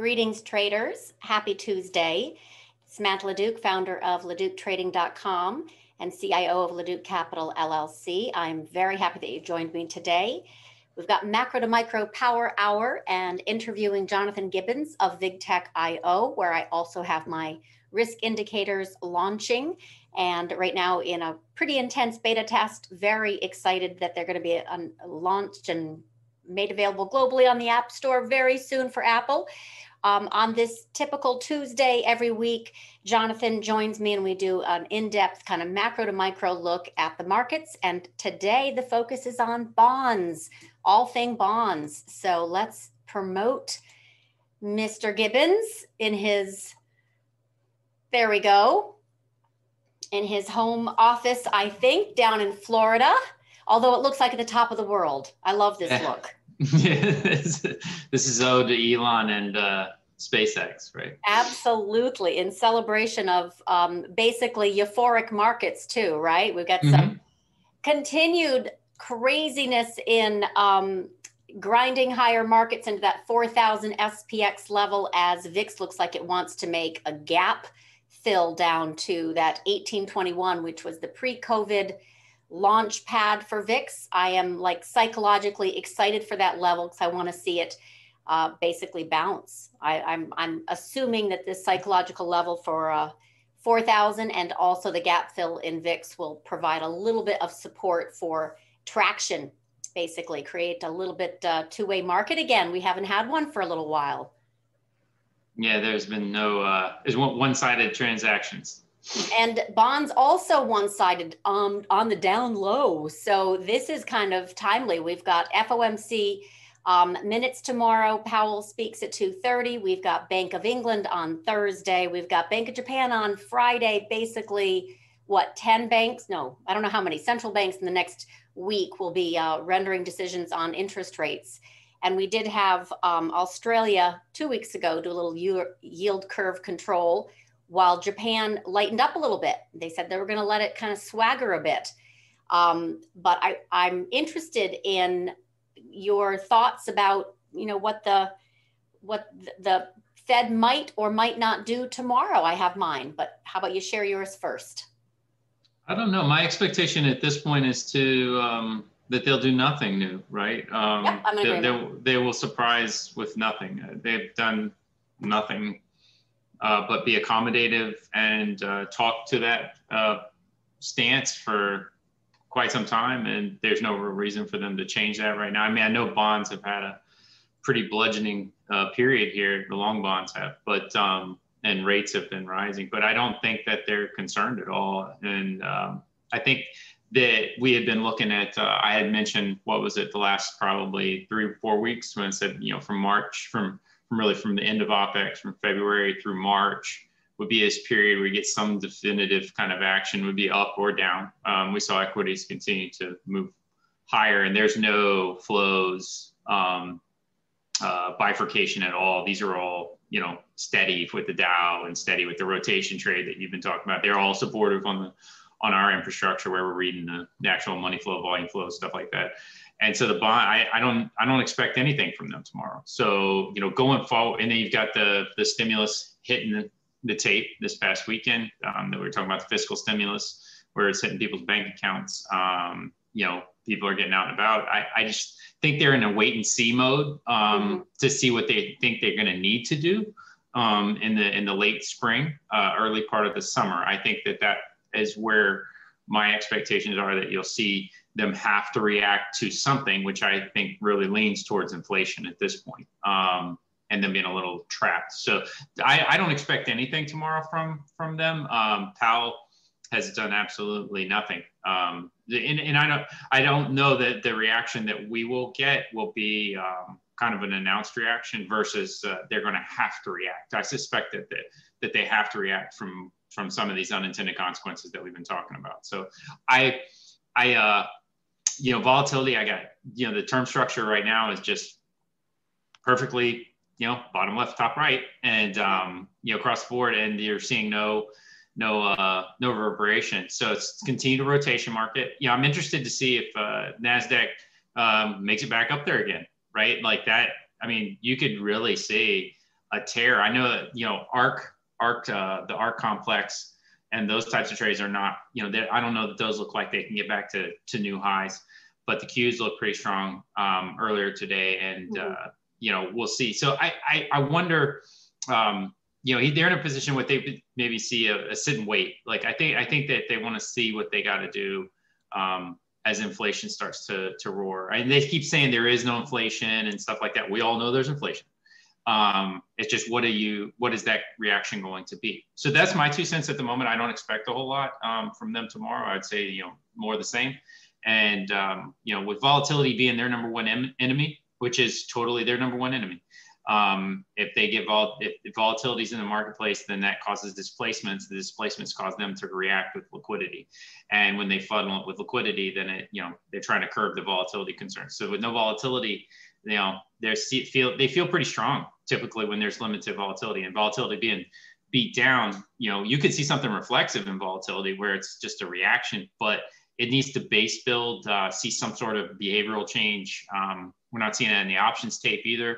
Greetings, traders. Happy Tuesday. Samantha LeDuc, founder of LeDucTrading.com and CIO of LeDuc Capital LLC. I'm very happy that you joined me today. We've got macro to micro power hour and interviewing Jonathan Gibbons of VigTech IO, where I also have my risk indicators launching. And right now, in a pretty intense beta test, very excited that they're going to be um, launched and made available globally on the App Store very soon for Apple. Um, on this typical Tuesday every week, Jonathan joins me and we do an in depth kind of macro to micro look at the markets. And today the focus is on bonds, all thing bonds. So let's promote Mr. Gibbons in his, there we go, in his home office, I think, down in Florida although it looks like at the top of the world. I love this look. this, this is ode to Elon and uh, SpaceX, right? Absolutely, in celebration of um, basically euphoric markets too, right? We've got mm-hmm. some continued craziness in um, grinding higher markets into that 4,000 SPX level as VIX looks like it wants to make a gap fill down to that 1821, which was the pre-COVID launch pad for VIX. I am like psychologically excited for that level because I want to see it uh, basically bounce. I, I'm, I'm assuming that this psychological level for uh, 4,000 and also the gap fill in VIX will provide a little bit of support for traction, basically create a little bit uh, two-way market again. We haven't had one for a little while. Yeah, there's been no, uh, there's one-sided transactions and bonds also one-sided um, on the down low. So this is kind of timely. We've got FOMC um, minutes tomorrow. Powell speaks at 2:30. We've got Bank of England on Thursday. We've got Bank of Japan on Friday. Basically, what 10 banks? No, I don't know how many central banks in the next week will be uh, rendering decisions on interest rates. And we did have um, Australia two weeks ago do a little yield curve control while Japan lightened up a little bit. They said they were going to let it kind of swagger a bit. Um, but I, I'm interested in your thoughts about, you know, what the what the Fed might or might not do tomorrow. I have mine, but how about you share yours first? I don't know. My expectation at this point is to um, that they'll do nothing new, right? Um, yep, they, they, they, will surprise with nothing. They've done nothing uh, but be accommodative and uh, talk to that uh, stance for quite some time. And there's no real reason for them to change that right now. I mean, I know bonds have had a pretty bludgeoning uh, period here, the long bonds have, but um, and rates have been rising, but I don't think that they're concerned at all. And um, I think that we had been looking at, uh, I had mentioned, what was it, the last probably three or four weeks when I said, you know, from March, from from really from the end of OPEX from February through March would be this period where you get some definitive kind of action would be up or down. Um, we saw equities continue to move higher and there's no flows um, uh, bifurcation at all. These are all, you know, steady with the Dow and steady with the rotation trade that you've been talking about. They're all supportive on the on our infrastructure where we're reading the, actual money flow, volume flow, stuff like that. And so the bond, I, I don't, I don't expect anything from them tomorrow. So you know, going forward, and then you've got the the stimulus hitting the, the tape this past weekend. Um, that we were talking about the fiscal stimulus, where it's hitting people's bank accounts. Um, you know, people are getting out and about. I, I just think they're in a wait and see mode um, mm-hmm. to see what they think they're going to need to do um, in the in the late spring, uh, early part of the summer. I think that that is where my expectations are that you'll see them have to react to something, which I think really leans towards inflation at this point, um, and them being a little trapped. So I, I, don't expect anything tomorrow from from them. Um, Powell has done absolutely nothing, um, and, and, I don't I don't know that the reaction that we will get will be um, kind of an announced reaction versus uh, they're going to have to react. I suspect that that that they have to react from from some of these unintended consequences that we've been talking about. So I I uh, you know, volatility, I got, you know, the term structure right now is just perfectly, you know, bottom left, top right, and, um, you know, across the board, and you're seeing no, no, uh, no reverberation. So it's continued rotation market. You know, I'm interested to see if uh, NASDAQ um, makes it back up there again, right? Like that. I mean, you could really see a tear. I know that you know ARK, ARK, uh, the ARK complex, and those types of trades are not. You know, I don't know that those look like they can get back to to new highs, but the Qs look pretty strong um, earlier today, and mm-hmm. uh, you know we'll see. So I I, I wonder. Um, you know, they're in a position where they maybe see a, a, sit and wait. Like I think I think that they want to see what they got to do um, as inflation starts to to roar. And they keep saying there is no inflation and stuff like that. We all know there's inflation. Um, it's just what are you what is that reaction going to be? So that's my two cents at the moment. I don't expect a whole lot um, from them tomorrow. I'd say you know more the same. And um, you know, with volatility being their number one em- enemy, which is totally their number one enemy. Um, if they get vol- if, if volatility is in the marketplace, then that causes displacements. The displacements cause them to react with liquidity, and when they funnel it with liquidity, then it you know they're trying to curb the volatility concerns. So with no volatility, you know they feel they feel pretty strong typically when there's limited volatility and volatility being beat down. You know you could see something reflexive in volatility where it's just a reaction, but it needs to base build, uh, see some sort of behavioral change. Um, we're not seeing that in the options tape either.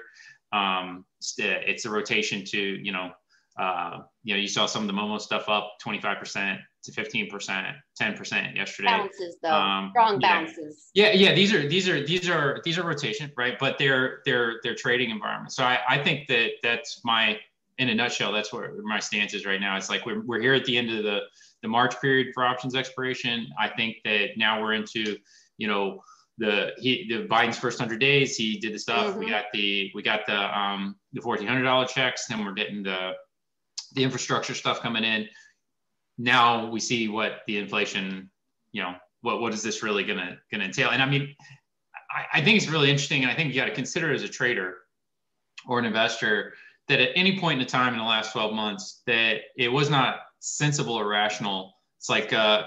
Um, it's a rotation to, you know, uh, you know, you saw some of the Momo stuff up 25% to 15%, 10% yesterday. Bounces though, um, strong bounces. Yeah, yeah, these are these are these are these are rotation, right? But they're they're they're trading environment. So I, I think that that's my in a nutshell, that's where my stance is right now. It's like we're we're here at the end of the the March period for options expiration. I think that now we're into, you know, the he the Biden's first hundred days. He did the stuff. Mm-hmm. We got the we got the um the fourteen hundred dollar checks. Then we're getting the the infrastructure stuff coming in. Now we see what the inflation, you know, what what is this really gonna gonna entail? And I mean, I, I think it's really interesting, and I think you got to consider as a trader or an investor that at any point in the time in the last 12 months that it was not sensible or rational it's like uh,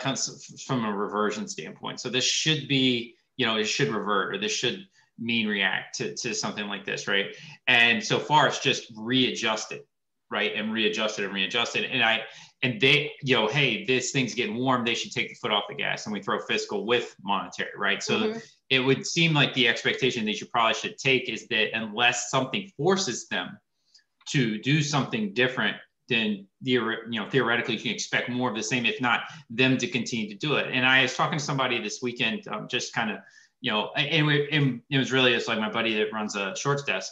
from a reversion standpoint so this should be you know, it should revert or this should mean react to, to something like this, right? And so far it's just readjusted, right? And readjusted and readjusted. And I, and they, you know, hey, this thing's getting warm. They should take the foot off the gas and we throw fiscal with monetary, right? So mm-hmm. it would seem like the expectation that you probably should take is that unless something forces them to do something different, then the, you know theoretically you can expect more of the same, if not them to continue to do it. And I was talking to somebody this weekend, um, just kind of you know, and, and it was really it's like my buddy that runs a shorts desk,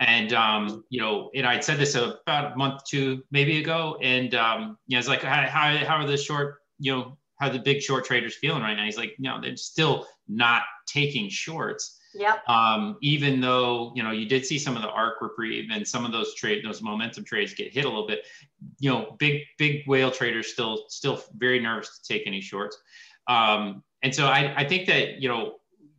and um, you know, and I'd said this about a month, two maybe ago, and um, you know, it's like how how are the short, you know, how the big short traders feeling right now? He's like, no, they're still not taking shorts Yep. Um, even though you know you did see some of the ARK reprieve and some of those trade those momentum trades get hit a little bit, you know, big big whale traders still still very nervous to take any shorts. Um, and so I, I think that you know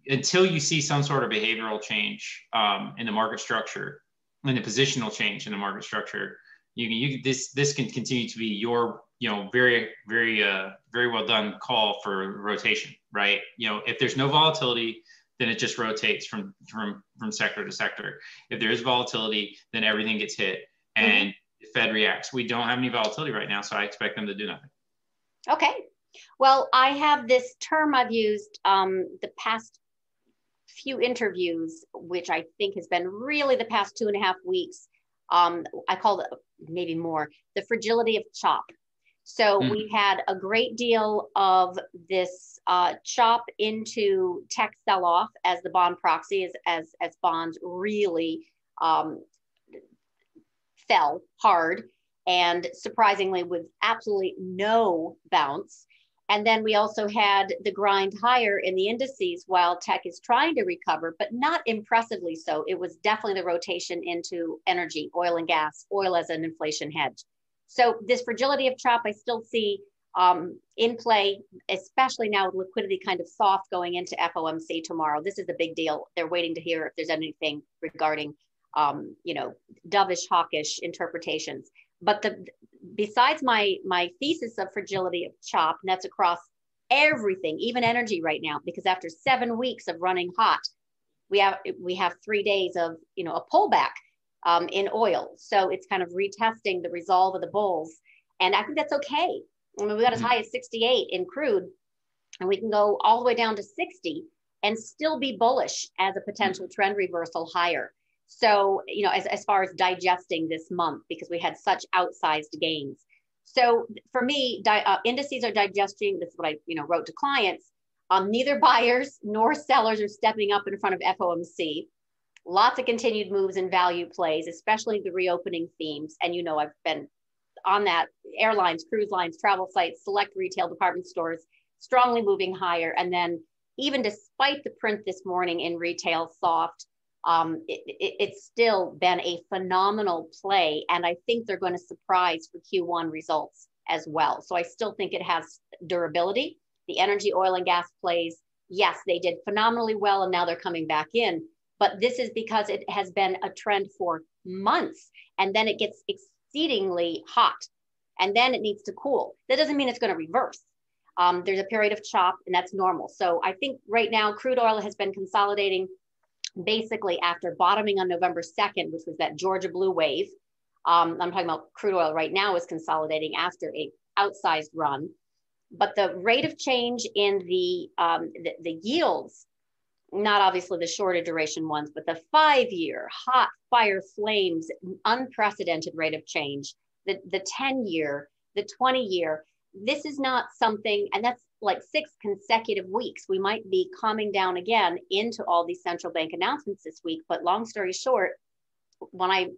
until you see some sort of behavioral change um, in the market structure and the positional change in the market structure, you can you this this can continue to be your you know very very uh, very well done call for rotation, right? You know if there's no volatility then it just rotates from from from sector to sector. If there is volatility, then everything gets hit and mm-hmm. Fed reacts. We don't have any volatility right now, so I expect them to do nothing. Okay. Well, I have this term I've used um, the past few interviews, which I think has been really the past two and a half weeks. Um, I call it maybe more the fragility of chop. So mm. we had a great deal of this uh, chop into tech sell off as the bond proxy, as, as, as bonds really um, fell hard and surprisingly with absolutely no bounce. And then we also had the grind higher in the indices while tech is trying to recover, but not impressively so. It was definitely the rotation into energy, oil and gas, oil as an inflation hedge. So this fragility of CHOP, I still see um, in play, especially now with liquidity kind of soft going into FOMC tomorrow. This is a big deal. They're waiting to hear if there's anything regarding, um, you know, dovish, hawkish interpretations. But the besides my my thesis of fragility of CHOP, and that's across everything, even energy right now, because after seven weeks of running hot, we have we have three days of you know a pullback um, in oil. So it's kind of retesting the resolve of the bulls. And I think that's okay. I mean, we got as mm-hmm. high as 68 in crude, and we can go all the way down to 60 and still be bullish as a potential trend reversal higher. So, you know, as, as far as digesting this month, because we had such outsized gains. So for me, di- uh, indices are digesting. This is what I, you know, wrote to clients. Um, neither buyers nor sellers are stepping up in front of FOMC. Lots of continued moves and value plays, especially the reopening themes. And you know, I've been on that airlines, cruise lines, travel sites, select retail department stores, strongly moving higher. And then even despite the print this morning in retail soft, um, it, it, it's still been a phenomenal play. And I think they're going to surprise for Q1 results as well. So I still think it has durability. The energy, oil, and gas plays, yes, they did phenomenally well, and now they're coming back in. But this is because it has been a trend for months, and then it gets exceedingly hot, and then it needs to cool. That doesn't mean it's going to reverse. Um, there's a period of chop, and that's normal. So I think right now, crude oil has been consolidating basically after bottoming on November 2nd, which was that Georgia blue wave. Um, I'm talking about crude oil right now is consolidating after a outsized run. But the rate of change in the, um, the, the yields, not obviously the shorter duration ones, but the five year hot fire flames, unprecedented rate of change, the, the 10 year, the 20 year, this is not something, and that's like six consecutive weeks. We might be calming down again into all these central bank announcements this week. But long story short, when I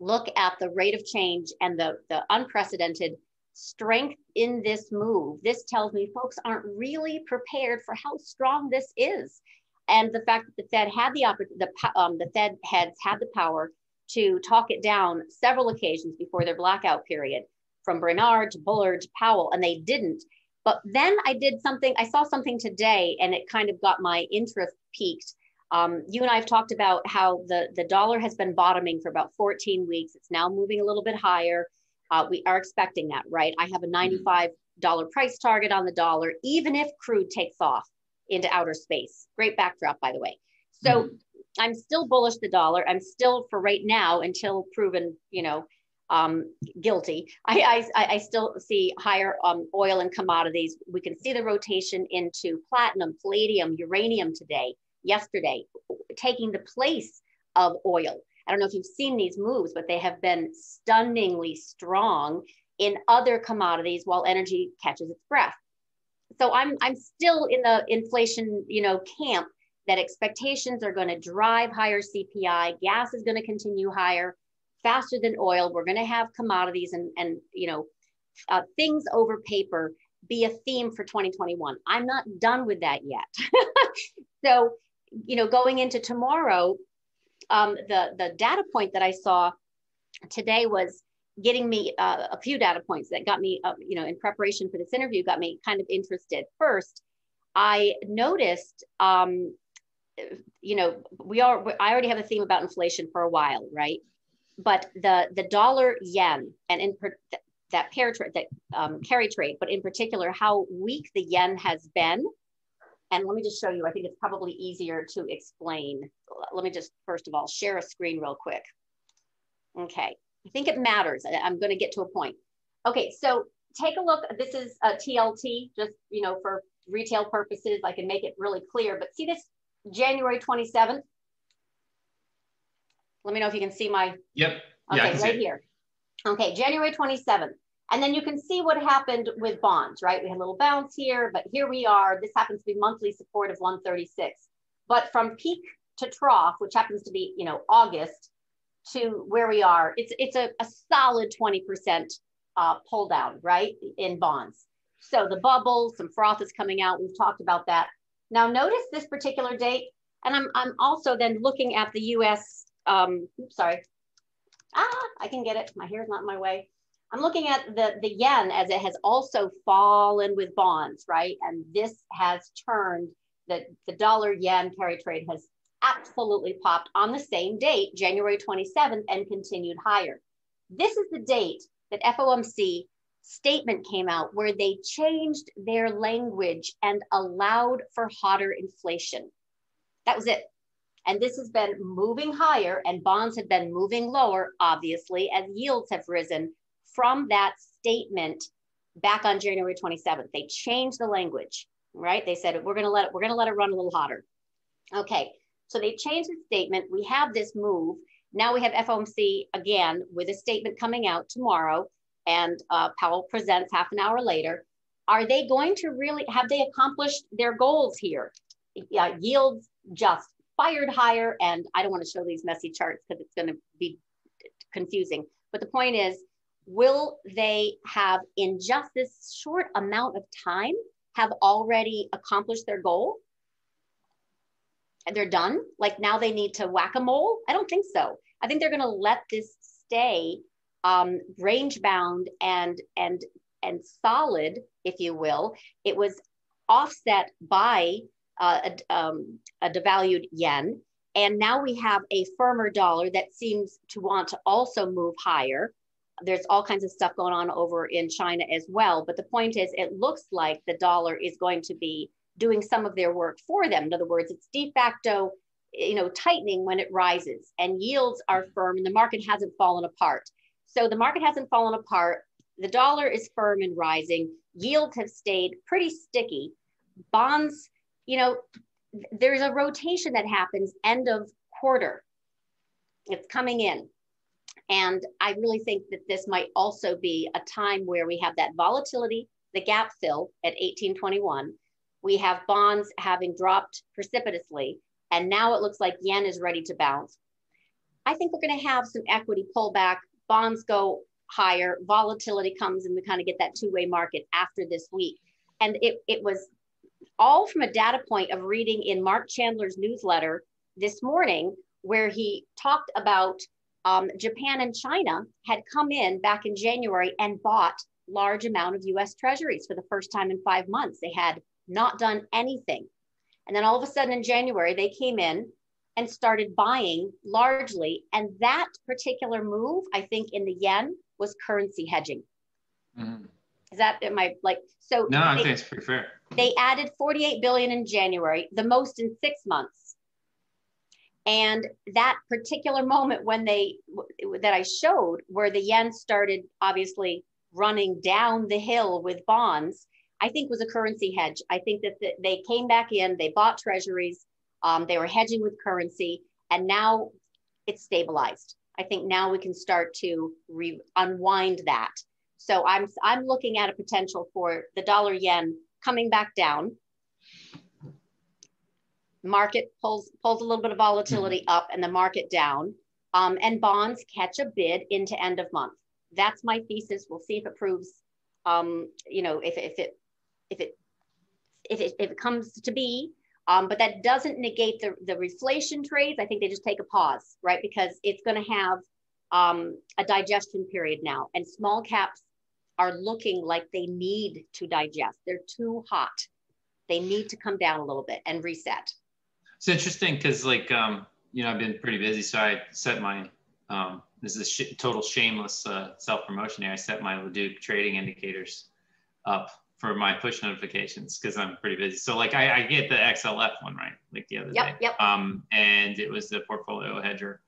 look at the rate of change and the, the unprecedented strength in this move, this tells me folks aren't really prepared for how strong this is. And the fact that the Fed had the the, um, the Fed heads had the power to talk it down several occasions before their blackout period, from Bernard to Bullard to Powell, and they didn't. But then I did something, I saw something today and it kind of got my interest peaked. Um, you and I have talked about how the, the dollar has been bottoming for about 14 weeks. It's now moving a little bit higher. Uh, we are expecting that, right? I have a mm-hmm. $95 price target on the dollar, even if crude takes off into outer space. Great backdrop, by the way. So mm-hmm. I'm still bullish the dollar. I'm still for right now until proven, you know, um, guilty. I, I, I, still see higher um, oil and commodities. We can see the rotation into platinum, palladium, uranium today, yesterday, taking the place of oil. I don't know if you've seen these moves, but they have been stunningly strong in other commodities while energy catches its breath. So I'm I'm still in the inflation, you know, camp that expectations are going to drive higher CPI, gas is going to continue higher, faster than oil. We're going to have commodities and, and you know, uh, things over paper be a theme for 2021. I'm not done with that yet. so, you know, going into tomorrow, um, the, the data point that I saw today was getting me uh, a few data points that got me, uh, you know, in preparation for this interview, got me kind of interested. First, I noticed, um, you know, we are, I already have a theme about inflation for a while, right? but the the dollar yen and in per, that pair trade that um, carry trade, but in particular how weak the yen has been. And let me just show you. I think it's probably easier to explain. Let me just first of all share a screen real quick. Okay, I think it matters. I'm going to get to a point. Okay, so take a look. This is a TLT, just you know for retail purposes. I can make it really clear. But see this January 27th let me know if you can see my. Yep. Okay, yeah, right here. Okay, January 27th. And then you can see what happened with bonds, right? We had a little bounce here, but here we are. This happens to be monthly support of 136. But from peak to trough, which happens to be, you know, August to where we are, it's it's a, a solid 20% uh, pull down, right, in bonds. So the bubble, some froth is coming out. We've talked about that. Now notice this particular date, and I'm, I'm also then looking at the US um, oops, sorry. Ah, I can get it. My hair's not in my way. I'm looking at the, the yen as it has also fallen with bonds, right? And this has turned the, the dollar yen carry trade has absolutely popped on the same date, January 27th, and continued higher. This is the date that FOMC statement came out where they changed their language and allowed for hotter inflation. That was it. And this has been moving higher and bonds have been moving lower, obviously, as yields have risen from that statement back on January 27th. They changed the language, right? They said, we're going to let it, we're going to let it run a little hotter. Okay. So they changed the statement. We have this move. Now we have FOMC again with a statement coming out tomorrow, and uh, Powell presents half an hour later. Are they going to really have they accomplished their goals here? Yeah, yields just fired higher, and I don't want to show these messy charts because it's going to be confusing. But the point is, will they have in just this short amount of time have already accomplished their goal? And they're done? Like now they need to whack a mole? I don't think so. I think they're going to let this stay um, range bound and and and solid, if you will. It was offset by uh, a, um, a devalued yen, and now we have a firmer dollar that seems to want to also move higher. There's all kinds of stuff going on over in China as well. But the point is, it looks like the dollar is going to be doing some of their work for them. In other words, it's de facto, you know, tightening when it rises and yields are firm and the market hasn't fallen apart. So the market hasn't fallen apart. The dollar is firm and rising. Yields have stayed pretty sticky. Bonds, you know, there's a rotation that happens end of quarter. It's coming in. And I really think that this might also be a time where we have that volatility, the gap fill at 1821. We have bonds having dropped precipitously. And now it looks like yen is ready to bounce. I think we're going to have some equity pullback. Bonds go higher, volatility comes, and we kind of get that two way market after this week. And it, it was all from a data point of reading in Marc Chandler's newsletter this morning, where he talked about um, Japan and China had come in back in January and bought large amount of US treasuries for the first time in five months. They had not done anything. And then all of a sudden in January, they came in and started buying largely. And that particular move, I think, in the yen was currency hedging. Mm-hmm. Is that I like so? No, they, I think it's pretty fair. They added 48 billion in January, the most in six months. And that particular moment when they that I showed where the yen started obviously running down the hill with bonds, I think was a currency hedge. I think that the, they came back in, they bought treasuries, um, they were hedging with currency, and now it's stabilized. I think now we can start to re- unwind that. So I'm I'm looking at a potential for the dollar yen coming back down. Market pulls pulls a little bit of volatility mm-hmm. up and the market down. Um, and bonds catch a bid into end of month. That's my thesis. We'll see if it proves, um, you know, if, if it if it if it if it comes to be. Um, but that doesn't negate the the reflation trades. I think they just take a pause, right? Because it's going to have um, a digestion period now, and small caps are looking like they need to digest. They're too hot. They need to come down a little bit and reset. It's interesting because, like, um, you know, I've been pretty busy, so I set my um, this is sh- total shameless uh, self promotion here. I set my Leduc trading indicators up for my push notifications because I'm pretty busy. So like I, I, get the XLF one right, like the other yep, day. Yep. Um, and it was the portfolio hedger,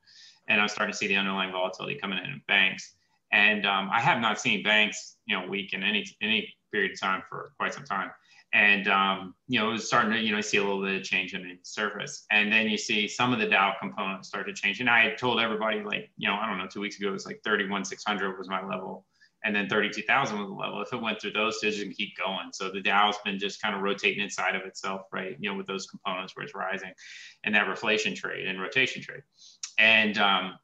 and I'm starting to see the underlying volatility coming in in banks. And um, I have not seen banks, you know, weak in any any period of time for quite some time. And um, you know, it was starting to, you know, see a little bit of change in the surface. And then you see some of the Dow components start to change. And I told everybody, like, you know, I don't know, two weeks ago, it was like 31,600 was my level. And then 32,000 was the level. If it went through those, it can keep going. So the Dow's been just kind of rotating inside of itself, right? You know, with those components where it's rising and that reflation trade and rotation trade. And um,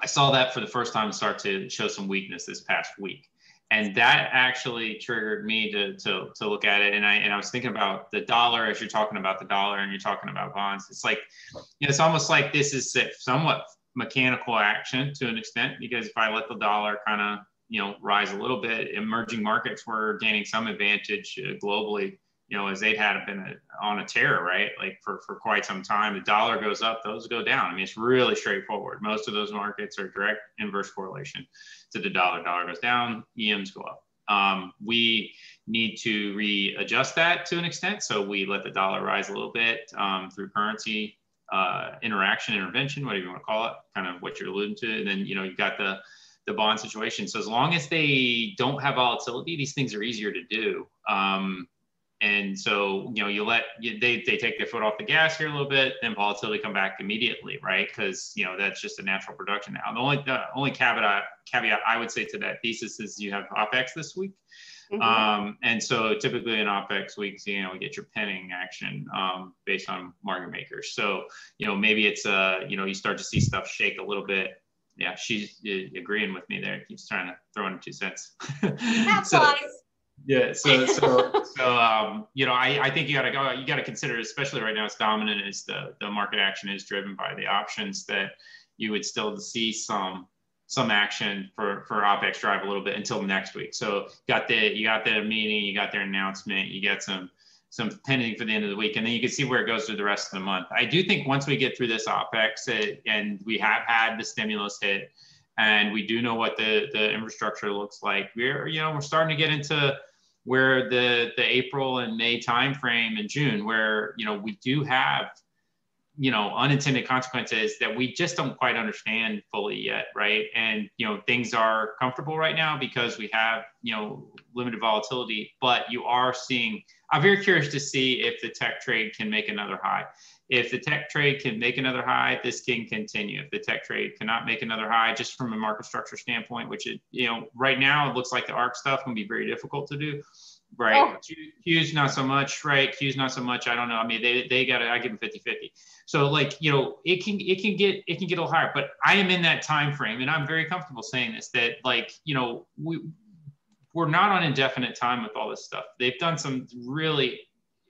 I saw that for the first time start to show some weakness this past week. And that actually triggered me to, to, to look at it. And I, and I was thinking about the dollar as you're talking about the dollar and you're talking about bonds. It's like, you know, it's almost like this is somewhat mechanical action to an extent, because if I let the dollar kind of, you know, rise a little bit, emerging markets were gaining some advantage uh, globally you know, as they had been a, on a tear, right? Like for, for quite some time, the dollar goes up, those go down. I mean, it's really straightforward. Most of those markets are direct inverse correlation to the dollar. Dollar goes down, EMs go up. Um, we need to readjust that to an extent. So we let the dollar rise a little bit um, through currency uh, interaction, intervention, whatever you want to call it, kind of what you're alluding to. And then, you know, you've got the, the bond situation. So as long as they don't have volatility, these things are easier to do. Um, and so you know you let you, they they take their foot off the gas here a little bit, then volatility come back immediately, right? Because you know that's just a natural production now. The only the only caveat caveat I would say to that thesis is you have OPEX this week. Mm-hmm. Um, and so typically in OPEX weeks, you know, we get your pinning action um, based on market makers. So, you know, maybe it's, uh, you know, you start to see stuff shake a little bit. Yeah, she's agreeing with me there. Keeps trying to throw in two cents. so, yeah. So, so, so, um, you know, I, I think you gotta go, you gotta consider, especially right now, it's dominant as the, the market action is driven by the options that you would still see some some action for for OPEX drive a little bit until next week. So got the you got the meeting, you got their announcement, you get some some pending for the end of the week, and then you can see where it goes through the rest of the month. I do think once we get through this OPEX it, and we have had the stimulus hit, and we do know what the the infrastructure looks like, we're you know we're starting to get into where the the April and May timeframe and June, where you know we do have you know unintended consequences that we just don't quite understand fully yet right and you know things are comfortable right now because we have you know limited volatility but you are seeing i'm very curious to see if the tech trade can make another high if the tech trade can make another high this can continue if the tech trade cannot make another high just from a market structure standpoint which it you know right now it looks like the ARK stuff can be very difficult to do Right. Oh. Q's not so much, right? Q's not so much. I don't know. I mean, they, they got to, I give them 50, 50. So like, you know, it can, it can get, it can get a little higher, but I am in that time frame and I'm very comfortable saying this, that like, you know, we, we're not on indefinite time with all this stuff. They've done some really,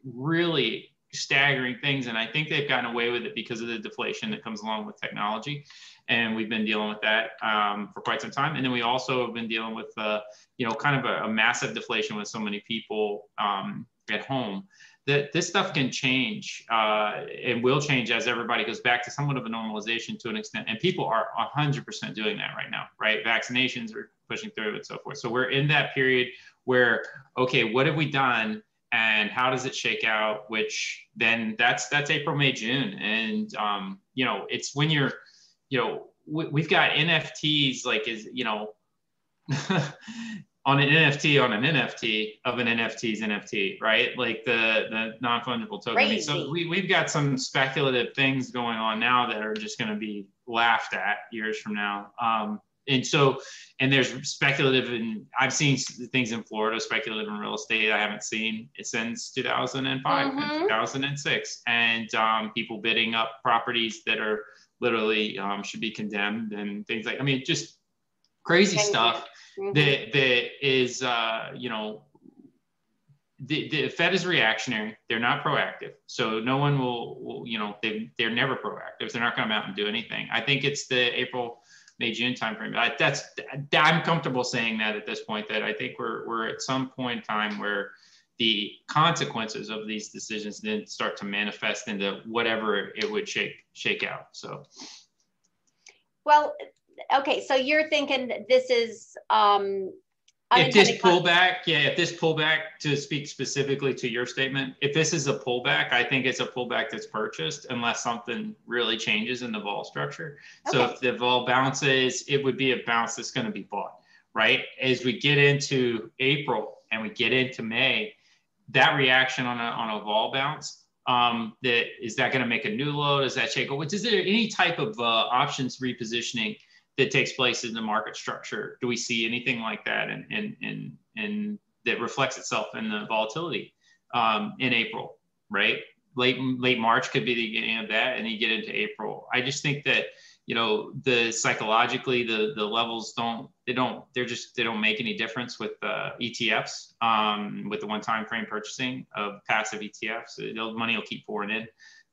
really staggering things. And I think they've gotten away with it because of the deflation that comes along with technology. And we've been dealing with that um, for quite some time. And then we also have been dealing with, uh, you know, kind of a, a, massive deflation with so many people um, at home that this stuff can change uh, and will change as everybody goes back to somewhat of a normalization to an extent. And people are 100% doing that right now, right? Vaccinations are pushing through and so forth. So we're in that period where, okay, what have we done? and how does it shake out which then that's that's april may june and um, you know it's when you're you know we, have got nfts like is you know on an nft on an nft of an nft's nft right? Like the the non-fungible token. I mean, so we, we've got some speculative things going on now that are just going to be laughed at years from now. Um, and so and there's speculative and i've seen things in florida speculative in real estate i haven't seen it since 2005 mm-hmm. and 2006 and um, people bidding up properties that are literally um, should be condemned and things like i mean just crazy. stuff mm-hmm. that that is uh, you know the, the Fed is reactionary. They're not proactive. So no one will, will you know, they, they're never proactive. They're not going to come out and do anything. I think it's the April May June timeframe. I, that's I'm comfortable saying that at this point. That I think we're we're at some point in time where the consequences of these decisions then start to manifest into whatever it would shake shake out. So. Well, okay. So you're thinking this is um, if this pullback, yeah, if this pullback to speak specifically to your statement, if this is a pullback, I think it's a pullback that's purchased unless something really changes in the vol structure. Okay. So if the vol bounces, it would be a bounce that's going to be bought, right? As we get into April and we get into May, that reaction on a on a vol bounce, um, that is that going to make a new low? Does that shake? Which is there any type of uh, options repositioning? That takes place in the market structure? Do we see anything like that and and and, and that reflects itself in the volatility um, in April, right? Late late March could be the beginning of that, and you get into April. I just think that you know the psychologically the the levels don't they don't they're just they don't make any difference with uh, ETFs um, with the one time frame purchasing of passive ETFs. The money will keep pouring in.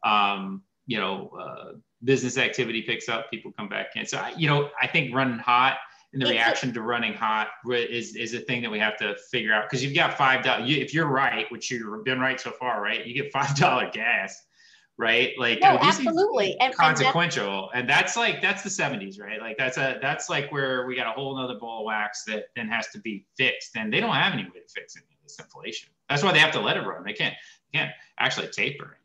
Um, you know, uh, business activity picks up, people come back in. So, you know, I think running hot and the it's reaction a- to running hot is, is a thing that we have to figure out. Cause you've got $5, you, if you're right, which you've been right so far, right? You get $5 gas, right? Like no, absolutely. And, consequential. And, and, that's like, that's the seventies, right? Like that's a, that's like where we got a whole nother ball of wax that then has to be fixed. And they don't have any way to fix any of this inflation. That's why they have to let it run. They can't, they can't actually taper.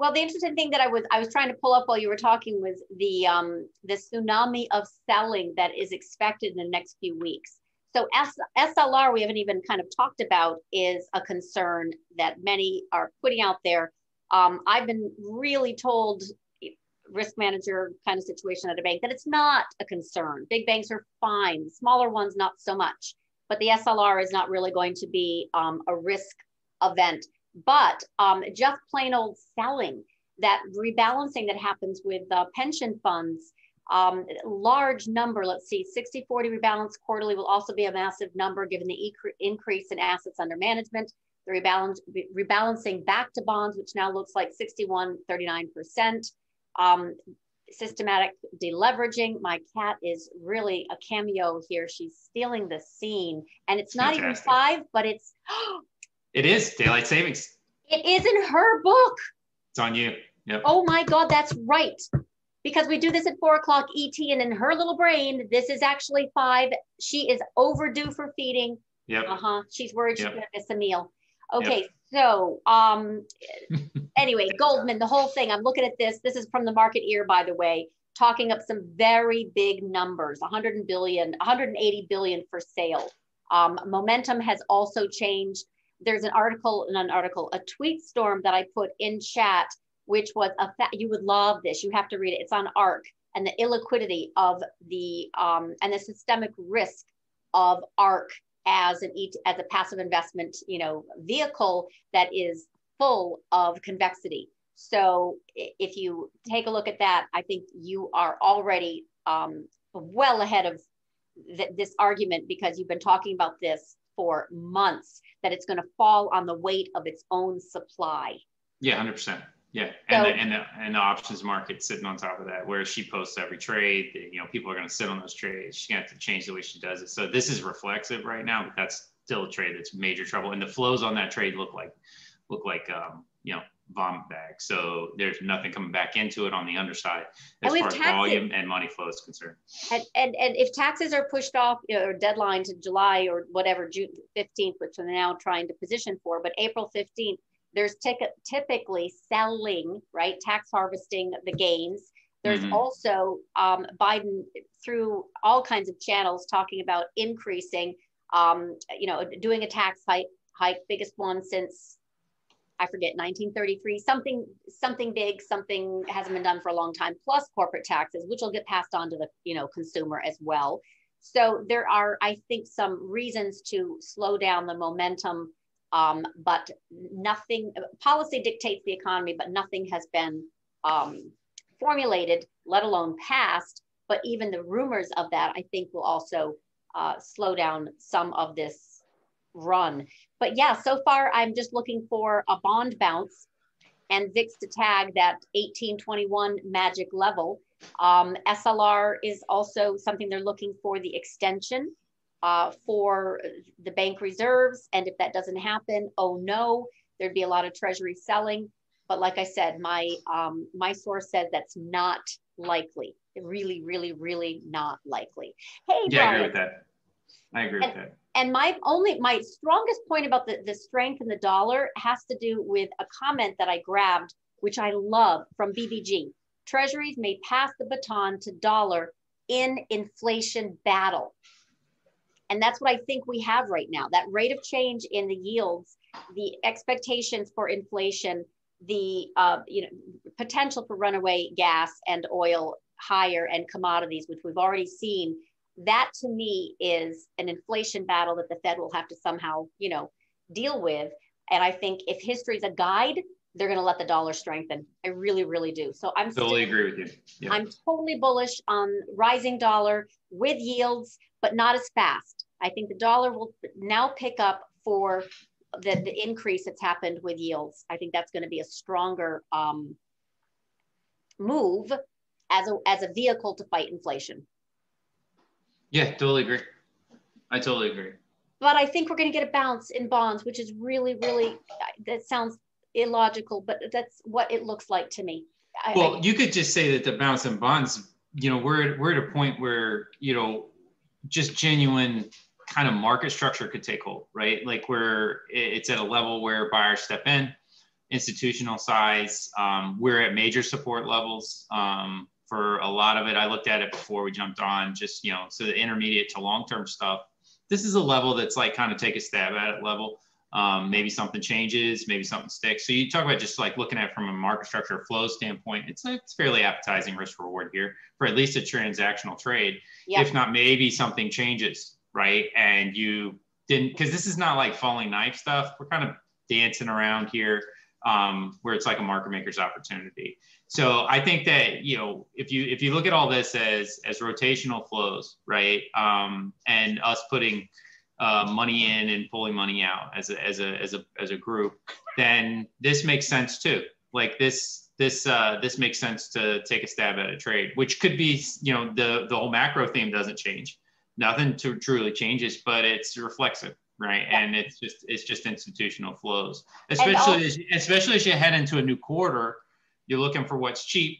Well, the interesting thing that I was I was trying to pull up while you were talking was the um, the tsunami of selling that is expected in the next few weeks. So S- SLR, we haven't even kind of talked about, is a concern that many are putting out there. Um, I've been really told risk manager kind of situation at a bank that it's not a concern. Big banks are fine, smaller ones not so much. But the SLR is not really going to be um, a risk event. But um, just plain old selling, that rebalancing that happens with uh, pension funds, um, large number, let's see, 60 40 rebalance quarterly will also be a massive number given the increase in assets under management. The rebalance, rebalancing back to bonds, which now looks like 61, 39%. Um, systematic deleveraging. My cat is really a cameo here. She's stealing the scene. And it's not Fantastic. even five, but it's. It is daylight savings. It is in her book. It's on you. Yep. Oh my God, that's right. Because we do this at four o'clock ET, and in her little brain, this is actually five. She is overdue for feeding. Yep. Uh huh. She's worried yep. she's going to miss a meal. Okay, yep. so um, anyway, Goldman, the whole thing. I'm looking at this. This is from the market ear, by the way, talking up some very big numbers: 100 billion, 180 billion for sale. Um, momentum has also changed. There's an article, not an article, a tweet storm that I put in chat, which was a fa- you would love this. You have to read it. It's on ARK and the illiquidity of the um, and the systemic risk of ARK as an as a passive investment, you know, vehicle that is full of convexity. So if you take a look at that, I think you are already um, well ahead of th- this argument because you've been talking about this for months that it's going to fall on the weight of its own supply. Yeah, hundred percent. Yeah, and, so, the, and, the, and the options market sitting on top of that, where she posts every trade. You know, people are going to sit on those trades. To have to change the way she does it. So this is reflexive right now, but that's still a trade that's major trouble. And the flows on that trade look like look like um, you know vomit bags. So there's nothing coming back into it on the underside as far as taxes, volume and money flow is concerned. And, and and if taxes are pushed off you know, or deadline to July or whatever June 15th, which they're now trying to position for, but April 15th there's typically selling, right? Tax harvesting the gains. There's mm-hmm. also um, Biden through all kinds of channels talking about increasing, um, you know, doing a tax hike, hike, biggest one since I forget 1933, something something big, something hasn't been done for a long time. Plus corporate taxes, which will get passed on to the you know consumer as well. So there are, I think, some reasons to slow down the momentum um, but nothing, policy dictates the economy, but nothing has been um, formulated, let alone passed. But even the rumors of that, I think, will also uh, slow down some of this run. But yeah, so far I'm just looking for a bond bounce and VIX to tag that 1821 magic level. Um, SLR is also something they're looking for the extension uh, for the bank reserves. And if that doesn't happen, oh no, there'd be a lot of treasury selling. But like I said, my um, my source says that's not likely. Really, really, really not likely. Hey, yeah, Brian, I agree with that. I agree and, with that. And my only my strongest point about the, the strength in the dollar has to do with a comment that I grabbed, which I love from BBG. Treasuries may pass the baton to dollar in inflation battle. And that's what I think we have right now. That rate of change in the yields, the expectations for inflation, the uh, you know potential for runaway gas and oil higher and commodities, which we've already seen. That to me is an inflation battle that the Fed will have to somehow you know deal with. And I think if history is a guide, they're going to let the dollar strengthen. I really, really do. So I'm totally still, agree with you. Yeah. I'm totally bullish on rising dollar with yields, but not as fast. I think the dollar will now pick up for the, the increase that's happened with yields. I think that's going to be a stronger um, move as a, as a vehicle to fight inflation. Yeah, totally agree. I totally agree. But I think we're going to get a bounce in bonds, which is really, really, that sounds illogical, but that's what it looks like to me. well, I, you could just say that the bounce in bonds, you know, we're, we're at a point where, you know, just genuine kind of market structure could take hold, right? Like where it's at a level where buyers step in, institutional size. Um, we're at major support levels um, for a lot of it. I looked at it before we jumped on, just you know, so the intermediate to long term stuff this is a level that's like kind of take a stab at it level. Um, maybe something changes, maybe something sticks. So you talk about just like looking at from a market structure flow standpoint, it's it's fairly appetizing risk reward here for at least a transactional trade. Yep. If not, maybe something changes, right? And you didn't because this is not like falling knife stuff. We're kind of dancing around here um, where it's like a market maker's opportunity. So I think that you know if you if you look at all this as as rotational flows, right, um, and us putting uh, money in and pulling money out as a as a as a as a group, then this makes sense too. Like this this uh, this makes sense to take a stab at a trade, which could be you know the the whole macro theme doesn't change, nothing to truly changes, but it's reflexive right? Yeah. And it's just it's just institutional flows, especially as, especially as you head into a new quarter. You're looking for what's cheap,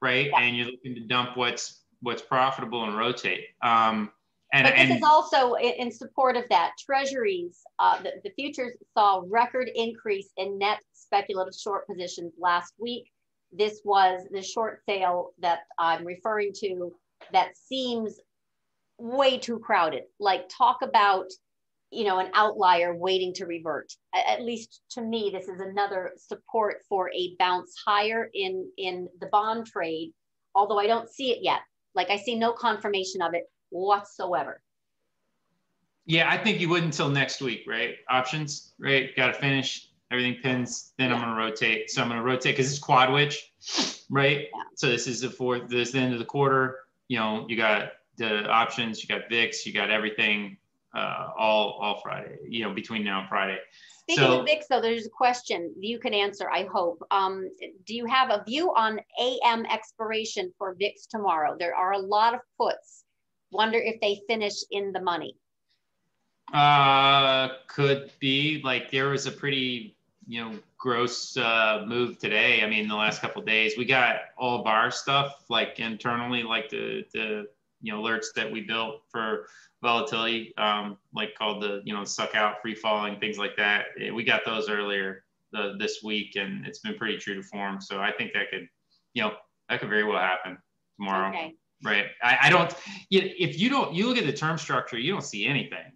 right? Yeah. And you're looking to dump what's what's profitable and rotate. Um, and, but this and, is also in support of that. Treasuries, uh, the, the futures saw record increase in net speculative short positions last week. This was the short sale that I'm referring to that seems way too crowded. Like talk about you know an outlier waiting to revert. At least to me this is another support for a bounce higher in in the bond trade although i don't see it yet. Like i see no confirmation of it whatsoever. Yeah i think you would until next week right? Options right? Got to finish everything pins then yeah. i'm going to rotate. So i'm going to rotate because it's quad witch right? Yeah. so this is the fourth this is the end of the quarter. You know you got the options you got vix you got everything uh, all all Friday, you know, between now and Friday. Speaking so, of VIX, though, there's a question you can answer. I hope. Um, do you have a view on AM expiration for VIX tomorrow? There are a lot of puts. Wonder if they finish in the money. Uh, could be like there was a pretty you know gross uh, move today. I mean, the last couple days we got all bar stuff like internally, like the the you know alerts that we built for volatility, um, like called the you know suck out, free falling, things like that. We got those earlier the, this week, and it's been pretty true to form. So I think that could, you know, that could very well happen tomorrow. Okay. Right. I, I don't. If you don't, you look at the term structure, you don't see anything.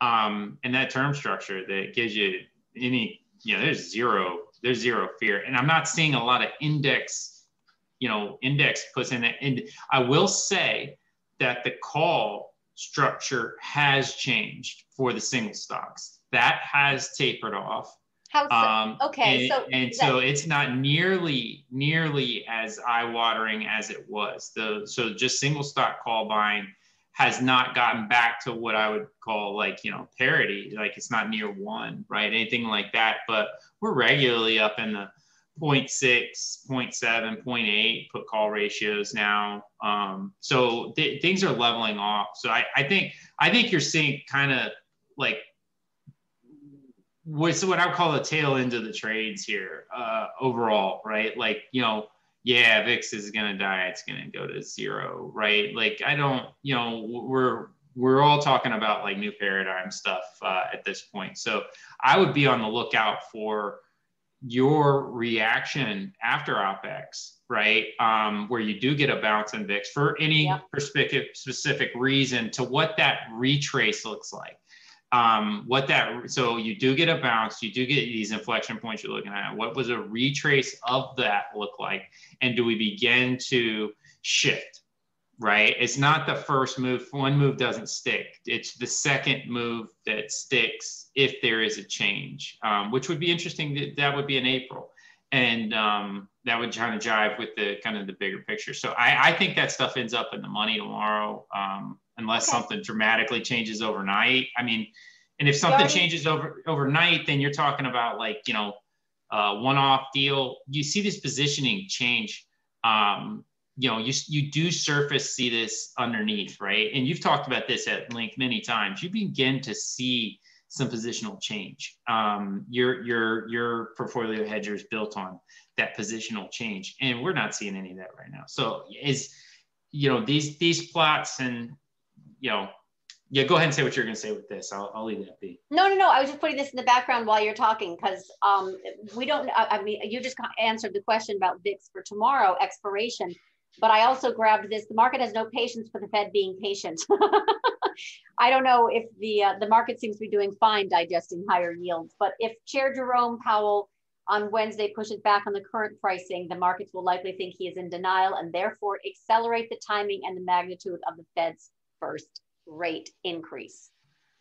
Um, and that term structure that gives you any, you know, there's zero, there's zero fear, and I'm not seeing a lot of index, you know, index puts in it. And I will say that the call structure has changed for the single stocks. That has tapered off. How so? Um, okay, and, so and so it's not nearly nearly as eye watering as it was. The so just single stock call buying has not gotten back to what I would call like you know parity. Like it's not near one, right? Anything like that. But we're regularly up in the 0.6, 0.7, 0.8 put call ratios now. Um, so th- things are leveling off. So I, I think I think you're seeing kind of like what's what I would call the tail end of the trades here uh, overall, right? Like you know, yeah, VIX is gonna die. It's gonna go to zero, right? Like I don't, you know, we're we're all talking about like new paradigm stuff uh, at this point. So I would be on the lookout for your reaction after OPEX, right? Um, where you do get a bounce in VIX for any yep. specific specific reason to what that retrace looks like. Um, what that so you do get a bounce, you do get these inflection points you're looking at. What was a retrace of that look like, and do we begin to shift? Right? It's not the first move. One move doesn't stick. It's the second move that sticks if there is a change, um, which would be interesting. That, that would be in April. And um, that would kind of jive with the kind of the bigger picture. So I, I think that stuff ends up in the money tomorrow, um, unless okay. something dramatically changes overnight. I mean, and if something changes over overnight, then you're talking about like you know, uh, one-off deal. You see this positioning change um, you know, you, you do surface see this underneath, right? And you've talked about this at length many times. You begin to see some positional change. Um, your your your portfolio hedger is built on that positional change, and we're not seeing any of that right now. So is you know these these plots and you know yeah go ahead and say what you're going to say with this i'll, I'll leave that be no no no i was just putting this in the background while you're talking because um, we don't i mean you just answered the question about vix for tomorrow expiration but I also grabbed this. The market has no patience for the Fed being patient. I don't know if the uh, the market seems to be doing fine digesting higher yields, but if Chair Jerome Powell on Wednesday pushes back on the current pricing, the markets will likely think he is in denial and therefore accelerate the timing and the magnitude of the Fed's first rate increase.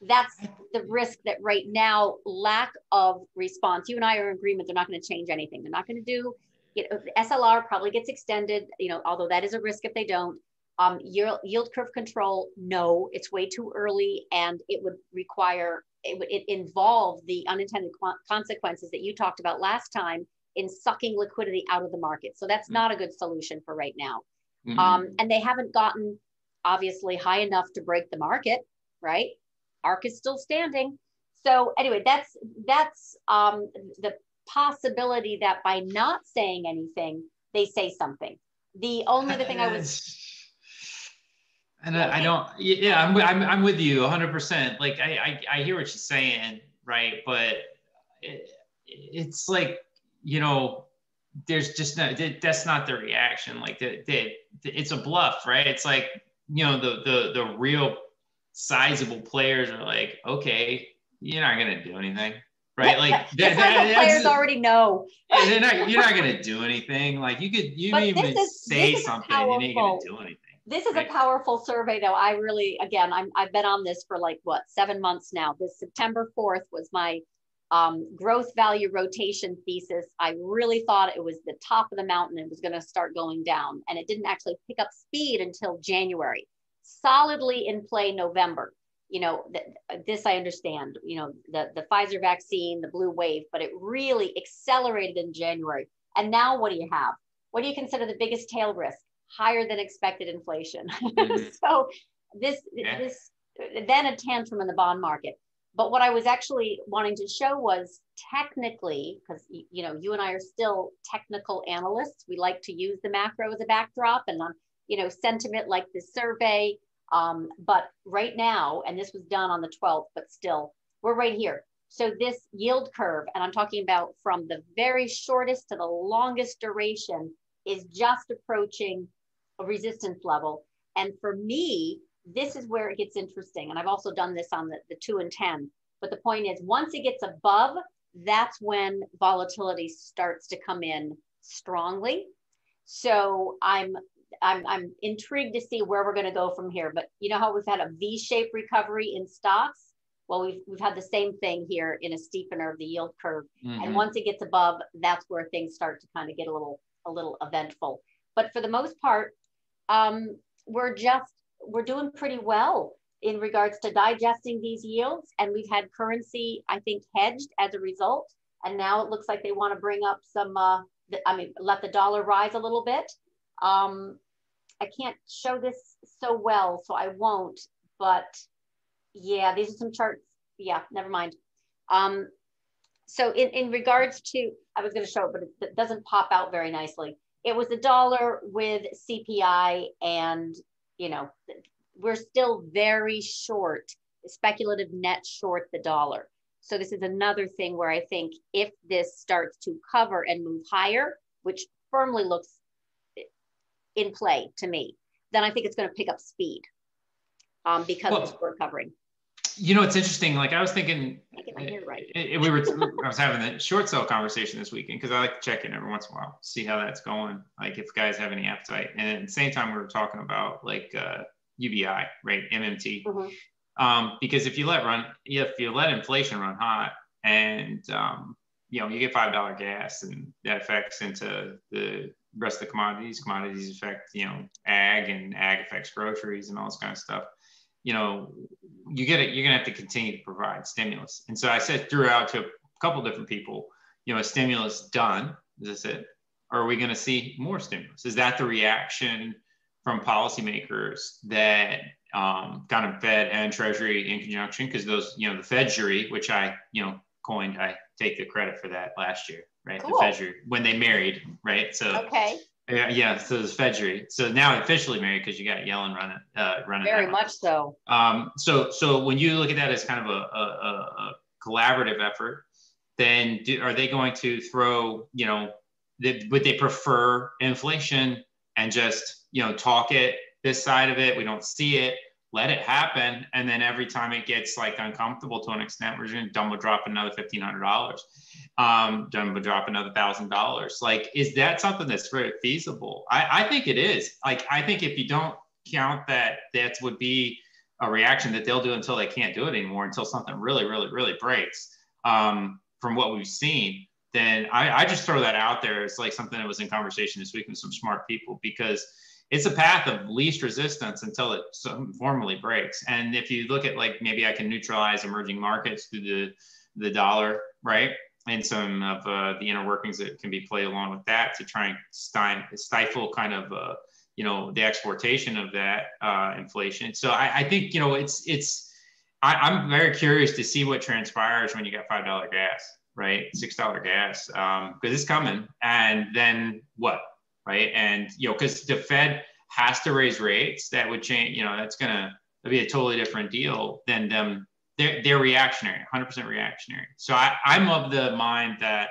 That's the risk that right now, lack of response. You and I are in agreement, they're not going to change anything. They're not going to do, you know, SLR probably gets extended, you know, although that is a risk if they don't. Um, yield, yield curve control, no, it's way too early and it would require, it would it involve the unintended consequences that you talked about last time in sucking liquidity out of the market. So that's mm-hmm. not a good solution for right now. Mm-hmm. Um, and they haven't gotten obviously high enough to break the market, right? ARK is still standing. So anyway, that's that's um, the possibility that by not saying anything, they say something. The only other thing I would and I, I, don't, yeah, I'm, I'm, I'm with you 100%. Like, I, I, I hear what you're saying, right? But it, it's like, you know, there's just no, that's not the reaction. Like, the, the, it's a bluff, right? It's like, you know, the, the, the real sizable players are like, okay, you're not going to do anything. Right, like that, that, players already know. not, you're not going to do anything. Like you could, you even is, say something, and you ain't going to do anything. This is right. a powerful survey though. I really again I'm, i've been on this for like what seven months now. This september 4th was my um, growth value rotation thesis. I really thought it was the top of the mountain and was going to start going down and it didn't actually pick up speed until january. Solidly in play november you know th- this i understand you know the, the pfizer vaccine the blue wave but it really accelerated in january and now what do you have what do you consider the biggest tail risk higher than expected inflation. Mm-hmm. so this yeah. this then a tantrum in the bond market. But what I was actually wanting to show was technically, because you know, you and I are still technical analysts. We like to use the macro as a backdrop and um, you know, sentiment like this survey. Um, but right now, and this was done on the 12th, but still, we're right here. So this yield curve, and I'm talking about from the very shortest to the longest duration, is just approaching a resistance level. And for me, this is where it gets interesting. And I've also done this on the, the two and 10. But the point is, once it gets above, that's when volatility starts to come in strongly. So I'm I'm, I'm intrigued to see where we're going to go from here. But you know how we've had a V-shaped recovery in stocks? Well, we've, we've had the same thing here in a steepener of the yield curve. Mm-hmm. And once it gets above, that's where things start to kind of get a little a little eventful. But for the most part, um, we're just we're doing pretty well in regards to digesting these yields and we've had currency i think hedged as a result and now it looks like they want to bring up some uh, i mean let the dollar rise a little bit um, i can't show this so well so i won't but yeah these are some charts. Yeah never mind. Um, so in, in regards to i was going to show it but it, it doesn't pop out very nicely. It was a dollar with CPI, and you know, we're still very short, speculative net short the dollar. So this is another thing where I think if this starts to cover and move higher, which firmly looks in play to me, then I think it's going to pick up speed um, because well, it's recovering you know, it's interesting. Like I was thinking, right. It, it, we were. I was having a short sell conversation this weekend because I like to check in every once in a while, see how that's going. Like if guys have any appetite, and at the same time, we were talking about like uh, UBI, right? MMT, mm-hmm. um, because if you let run, if you let inflation run hot, and um, you know, you get five dollar gas, and that affects into the rest of the commodities. Commodities affect you know ag, and ag affects groceries and all this kind of stuff you know, you get it, you're gonna have to continue to provide stimulus. And so I said throughout to a couple different people, you know, a stimulus done, is this it? Or are we gonna see more stimulus? Is that the reaction from policymakers that um, kind of Fed and Treasury in conjunction? Because those, you know, the Fed jury, which I, you know, coined, I take the credit for that last year, right? Cool. The Fed jury when they married, right? So okay. Yeah, yeah. So it's Fedry. So now officially married because you got Yellen running, uh, running. Very much so. Um, so, so when you look at that as kind of a, a, a collaborative effort, then do, are they going to throw, you know, they, would they prefer inflation and just, you know, talk it this side of it? We don't see it. Let it happen. And then every time it gets like uncomfortable to an extent, we're just to double drop another $1,500, um, double drop another $1,000. Like, is that something that's very feasible? I, I think it is. Like, I think if you don't count that, that would be a reaction that they'll do until they can't do it anymore, until something really, really, really breaks um, from what we've seen. Then I, I just throw that out there. It's like something that was in conversation this week with some smart people because it's a path of least resistance until it formally breaks. And if you look at like maybe I can neutralize emerging markets through the the dollar, right? And some of uh, the inner workings that can be played along with that to try and stifle kind of uh, you know the exportation of that uh, inflation. So I, I, think you know it's it's I, am very curious to see what transpires when you got five dollar gas, right? Six dollar gas because um, it's coming, and then what? Right? And you know, because the Fed has to raise rates, that would change. You know, that's gonna be a totally different deal than them. They're, they're reactionary, 100% reactionary. So I, I'm of the mind that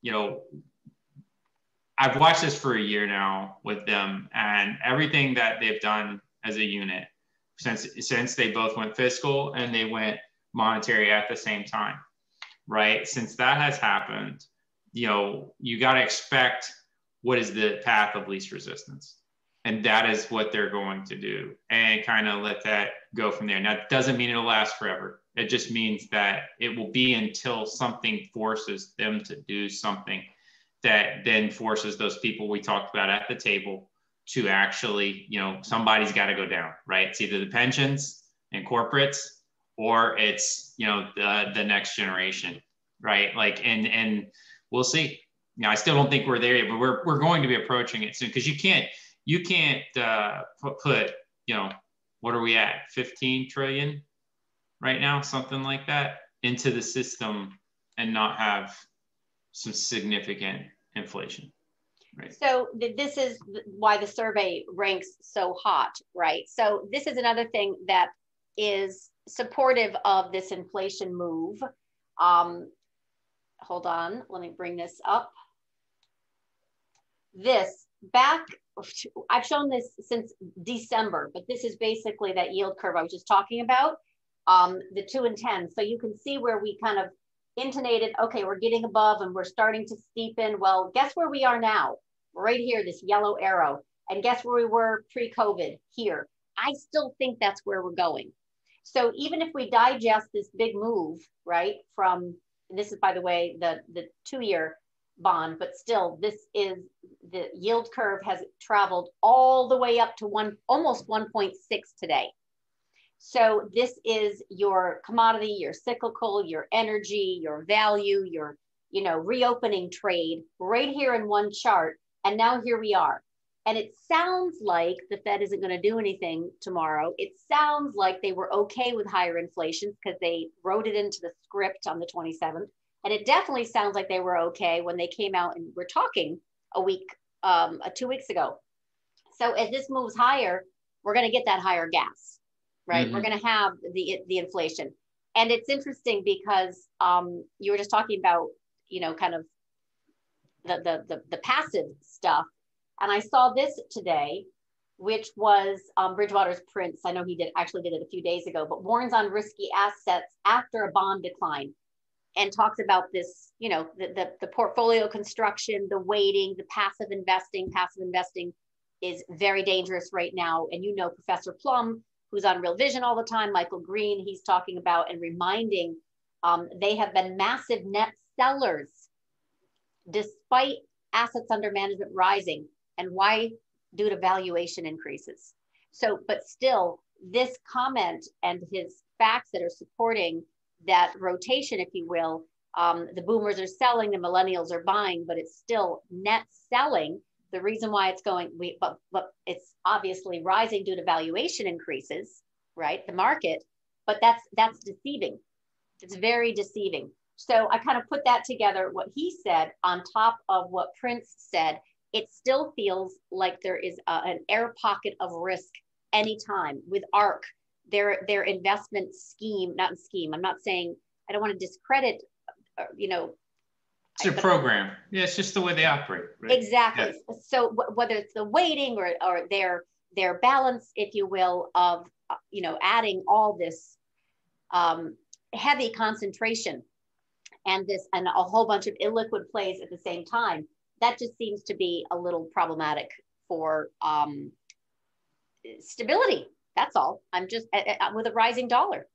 you know I've watched this for a year now with them, and everything that they've done as a unit since since they both went fiscal and they went monetary at the same time, right? Since that has happened, you know, you got to expect what is the path of least resistance? And that is what they're going to do and kind of let that go from there. Now it doesn't mean it'll last forever. It just means that it will be until something forces them to do something that then forces those people we talked about at the table to actually you know somebody's got to go down right? It's either the pensions and corporates or it's you know the, the next generation right? Like and and we'll see you know, I still don't think we're there yet, but we're, we're going to be approaching it soon because you can't you can't uh, put, put you know what are we at 15 trillion right now something like that into the system and not have some significant inflation right? So th- this is why the survey ranks so hot right? So this is another thing that is supportive of this inflation move. Um, hold on let me bring this up this back, I've shown this since December, but this is basically that yield curve I was just talking about, um, the two and 10. So you can see where we kind of intonated, okay, we're getting above and we're starting to steepen. Well, guess where we are now? Right here, this yellow arrow. And guess where we were pre-COVID? Here. I still think that's where we're going. So even if we digest this big move, right, from, this is by the way, the, the two year bond, but still this is the yield curve has traveled all the way up to one almost 1.6 today. So this is your commodity, your cyclical, your energy, your value, your you know reopening trade right here in one chart. And now here we are. And it sounds like the Fed isn't going to do anything tomorrow. It sounds like they were okay with higher inflation because they wrote it into the script on the 27th. And it definitely sounds like they were okay when they came out and were talking a week, um, uh, two weeks ago. So as this moves higher, we're going to get that higher gas, right? Mm-hmm. We're going to have the the inflation, and it's interesting because um, you were just talking about, you know, kind of the the the, the passive stuff, and I saw this today, which was um, Bridgewater's Prince. I know he did actually did it a few days ago, but warns on risky assets after a bond decline and talks about this, you know, the, the, the portfolio construction, the weighting, the passive investing. Passive investing is very dangerous right now. And you know, Professor Plum, who's on Real Vision all the time, Michael Green, he's talking about and reminding um, they have been massive net sellers despite assets under management rising. And why? Due to valuation increases. So, but still, this comment and his facts that are supporting that rotation, if you will. Um, the boomers are selling, the millennials are buying, but it's still net selling. The reason why it's going, we, but but it's obviously rising due to valuation increases, right? The market, but that's that's deceiving. It's very deceiving. So I kind of put that together, what he said on top of what Prince said. It still feels like there is a, an air pocket of risk anytime with ARK their their investment scheme, not scheme. I'm not saying I don't want to discredit, uh, you know. It's a program. Yeah, it's just the way they operate. Right? Exactly. Yeah. So w- whether it's the weighting or or their their balance, if you will, of uh, you know, adding all this um, heavy concentration and this and a whole bunch of illiquid plays at the same time, that just seems to be a little problematic for um, stability. That's all. I'm just uh, uh, with a rising dollar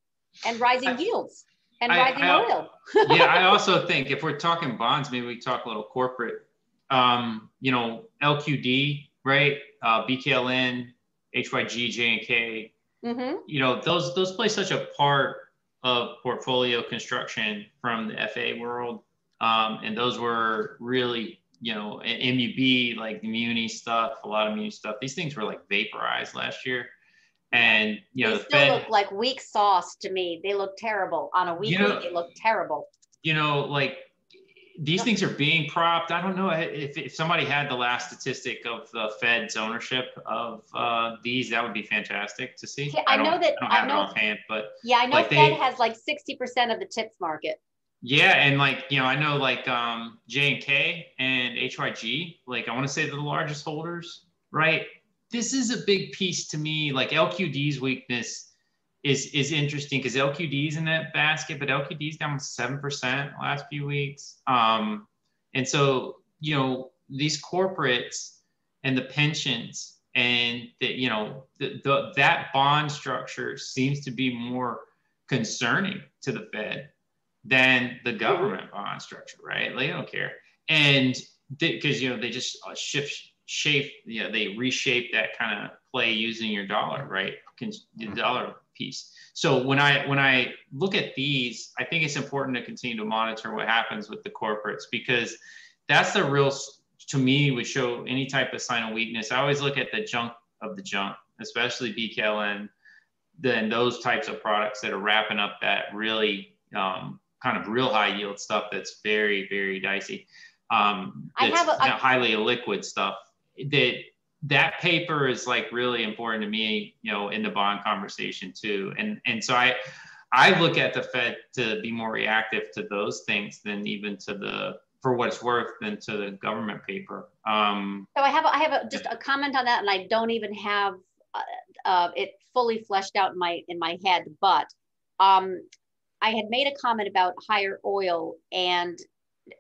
and rising I, yields and I, rising I, oil. yeah, I also think if we're talking bonds, maybe we talk a little corporate. Um, you know, LQD, right? Uh, BKLN, HYG, JNK. Mm-hmm. You know, those those play such a part of portfolio construction from the FA world, um, and those were really you know, MUB, like the Muni stuff, a lot of Muni stuff. These things were like vaporized last year. And you know, they the still Fed, look like weak sauce to me. They look terrible on a weekly. You know, they look terrible. You know, like these things are being propped. I don't know if, if somebody had the last statistic of the Fed's ownership of uh, these, that would be fantastic to see. Yeah, I, I know that I, don't have I know, it offhand, but yeah, I know like Fed they, has like sixty percent of the TIPS market. Yeah, and like you know, I know like um, J and K and HYG, like I want to say they're the largest holders, right? This is a big piece to me. Like LQD's weakness is is interesting because LQD's in that basket, but LQD's down seven percent last few weeks. Um, and so you know these corporates and the pensions and that you know the, the that bond structure seems to be more concerning to the Fed than the government bond structure, right? They don't care. And because, you know, they just uh, shift, shape, you know, they reshape that kind of play using your dollar, right? The dollar piece. So when I when I look at these, I think it's important to continue to monitor what happens with the corporates because that's the real to me would show any type of sign of weakness. I always look at the junk of the junk, especially BKLN, then those types of products that are wrapping up that really um, kind of real high yield stuff that's very very dicey. Um, I have a, I, highly liquid stuff that that paper is like really important to me, you know, in the bond conversation too. And and so I I look at the Fed to be more reactive to those things than even to the for what it's worth than to the government paper. Um, so I have I have a, just a comment on that, and I don't even have uh, uh, it fully fleshed out in my in my head, but um, I had made a comment about higher oil and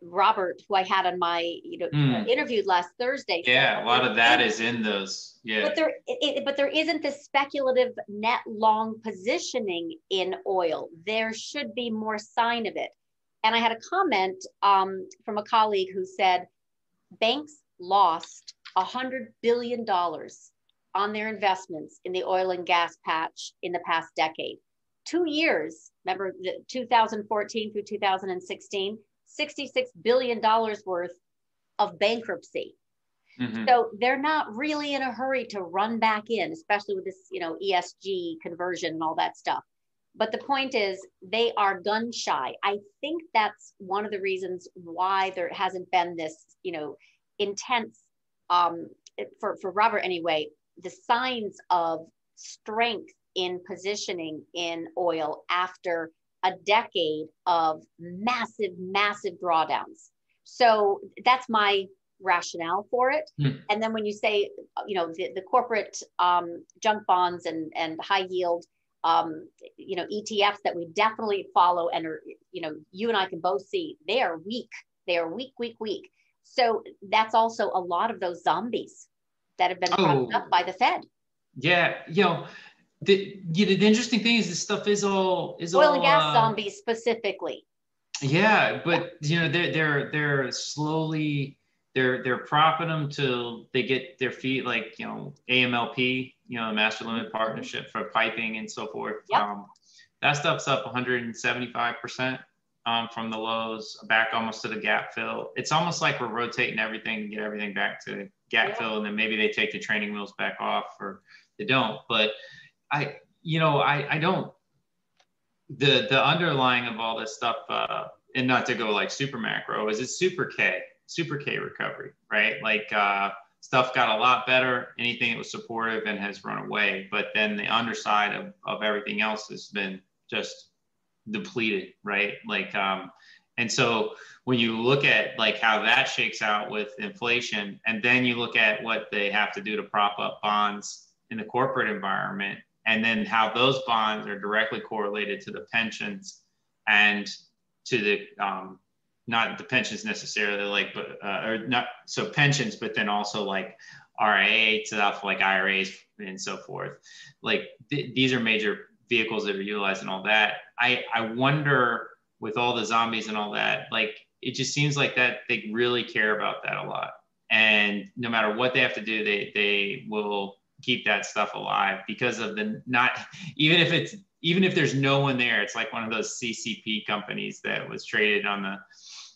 Robert, who I had on my, you know, mm. interviewed last Thursday. Yeah, a lot of that is in those. Yeah. But there, it, but there isn't this speculative net long positioning in oil. There should be more sign of it. And I had a comment um, from a colleague who said, banks lost a hundred billion dollars on their investments in the oil and gas patch in the past decade two years, remember the 2014 through 2016, $66 billion worth of bankruptcy. Mm-hmm. So they're not really in a hurry to run back in, especially with this, you know, ESG conversion and all that stuff. But the point is, they are gun shy. I think that's one of the reasons why there hasn't been this, you know, intense, um, for, for Robert anyway, the signs of strength in positioning in oil after a decade of massive, massive drawdowns. So that's my rationale for it. Mm. And then when you say, you know, the, the corporate um, junk bonds and, and high yield, um, you know, ETFs that we definitely follow and are, you know, you and I can both see they are weak. They are weak, weak, weak. So that's also a lot of those zombies that have been oh. up by the Fed. Yeah, you know, the, you know, the interesting thing is this stuff is all is oil all, and gas uh, zombies specifically. Yeah, but you know they're they're they're slowly they're they're propping them till they get their feet like you know AMLP, you know, Master Limited Partnership for piping and so forth. Yep. Um, that stuff's up 175 percent um, from the lows, back almost to the gap fill. It's almost like we're rotating everything to get everything back to gap yeah. fill, and then maybe they take the training wheels back off, or they don't. But I, you know, I, I don't, the, the underlying of all this stuff, uh, and not to go like super macro is it's super K, super K recovery, right? Like, uh, stuff got a lot better. Anything that was supportive and has run away, but then the underside of, of everything else has been just depleted, right? Like, um, and so when you look at like how that shakes out with inflation, and then you look at what they have to do to prop up bonds in the corporate environment, and then how those bonds are directly correlated to the pensions and to the um, not the pensions necessarily like but uh, or not so pensions but then also like RIA stuff like IRAs and so forth. Like th- these are major vehicles that are utilized and all that. I I wonder with all the zombies and all that like it just seems like that they really care about that a lot. And no matter what they have to do they they will keep that stuff alive because of the not even if it's even if there's no one there it's like one of those ccp companies that was traded on the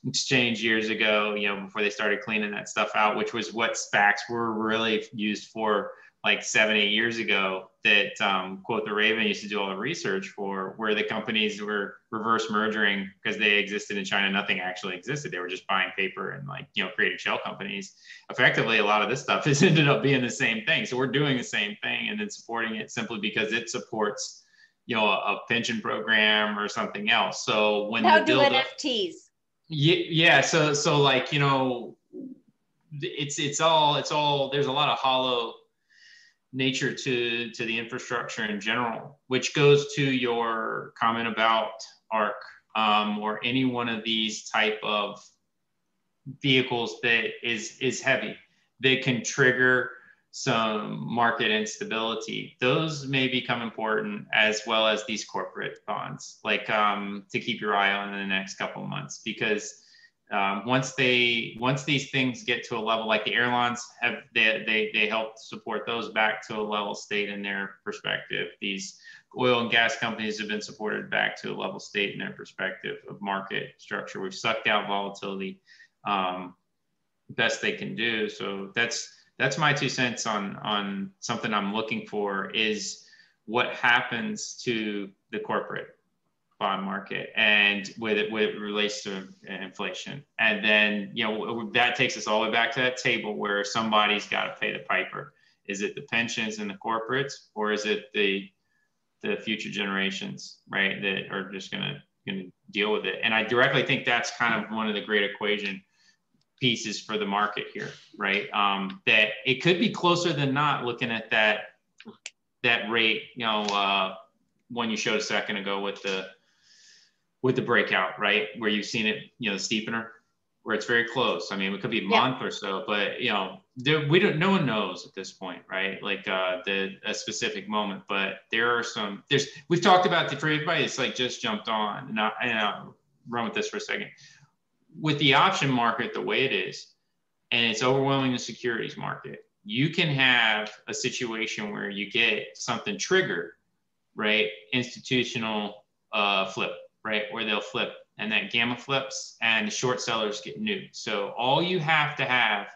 exchange years ago you know before they started cleaning that stuff out which was what spacs were really used for like seven, eight years ago that um, Quoth the Raven used to do all the research for, where the companies were reverse merging because they existed in China. Nothing actually existed. They were just buying paper and like you know creating shell companies. Effectively, a lot of this stuff has ended up being the same thing. So we're doing the same thing and then supporting it simply because it supports you know a, a pension program or something else. So when how do NFTs? Yeah, yeah. So so like you know, it's it's all it's all there's a lot of hollow nature to to the infrastructure in general, which goes to your comment about ARK um, or any one of these type of vehicles that is is heavy that can trigger some market instability. Those may become important as well as these corporate bonds, like um, to keep your eye on in the next couple of months because um, once they once these things get to a level like the airlines have they, they they help support those back to a level state in their perspective. These oil and gas companies have been supported back to a level state in their perspective of market structure. We've sucked out volatility um, best they can do. So that's that's my two cents on on something i'm looking for is what happens to the corporate bond market and with it, with it relates to inflation. And then, you know, that takes us all the way back to that table where somebody's got to pay the piper. Is it the pensions and the corporates or is it the the future generations, right, that are just gonna gonna deal with it? And I directly think that's kind of one of the great equation pieces for the market here, right? Um, that it could be closer than not looking at that that rate, you know, uh, one you showed a second ago with the with the breakout, right? Where you've seen it, you know, steepener, where it's very close. I mean, it could be a month or so, but you know, there, we don't. No one knows at this point, right? Like uh, the a specific moment, but there are some. There's we've talked about the for everybody. It's like just jumped on, and, I, and I'll run with this for a second. With the option market the way it is, and it's overwhelming the securities market, you can have a situation where you get something triggered, right? Institutional uh, flip right? Where they'll flip and that gamma flips and the short sellers get nuked. So all you have to have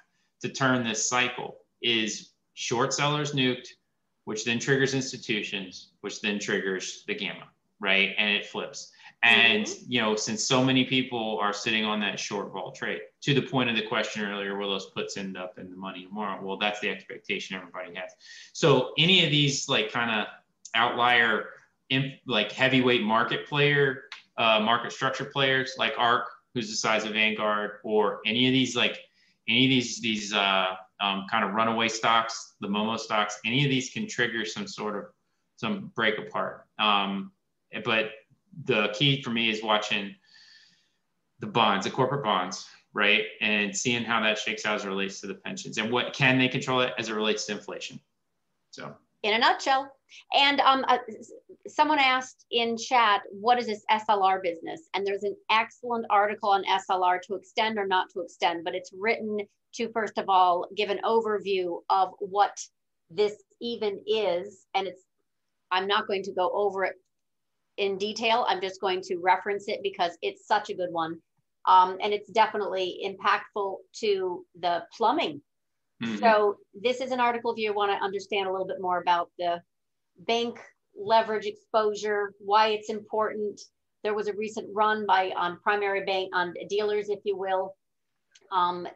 to turn this cycle is short sellers nuked, which then triggers institutions, which then triggers the gamma, right? And it flips. And mm-hmm. you know, since so many people are sitting on that short vol trade, to the point of the question earlier, will those puts end up in the money tomorrow? Well, that's the expectation everybody has. So any of these like kind of outlier, like heavyweight market player uh, market structure players like ARK, who's the size of Vanguard, or any of these like any of these these uh, um, kind of runaway stocks, the Momo stocks, any of these can trigger some sort of some break apart. Um, but the key for me is watching the bonds, the corporate bonds, right, and seeing how that shakes out as it relates to the pensions and what can they control it as it relates to inflation. So, in a nutshell, and um, uh, someone asked in chat, what is this SLR business? And there's an excellent article on SLR to extend or not to extend, but it's written to, first of all, give an overview of what this even is. And it's, I'm not going to go over it in detail. I'm just going to reference it because it's such a good one. Um, and it's definitely impactful to the plumbing. Mm-hmm. So this is an article if you want to understand a little bit more about the bank leverage exposure, why it's important. There was a recent run by on primary bank on dealers, if you will. Um,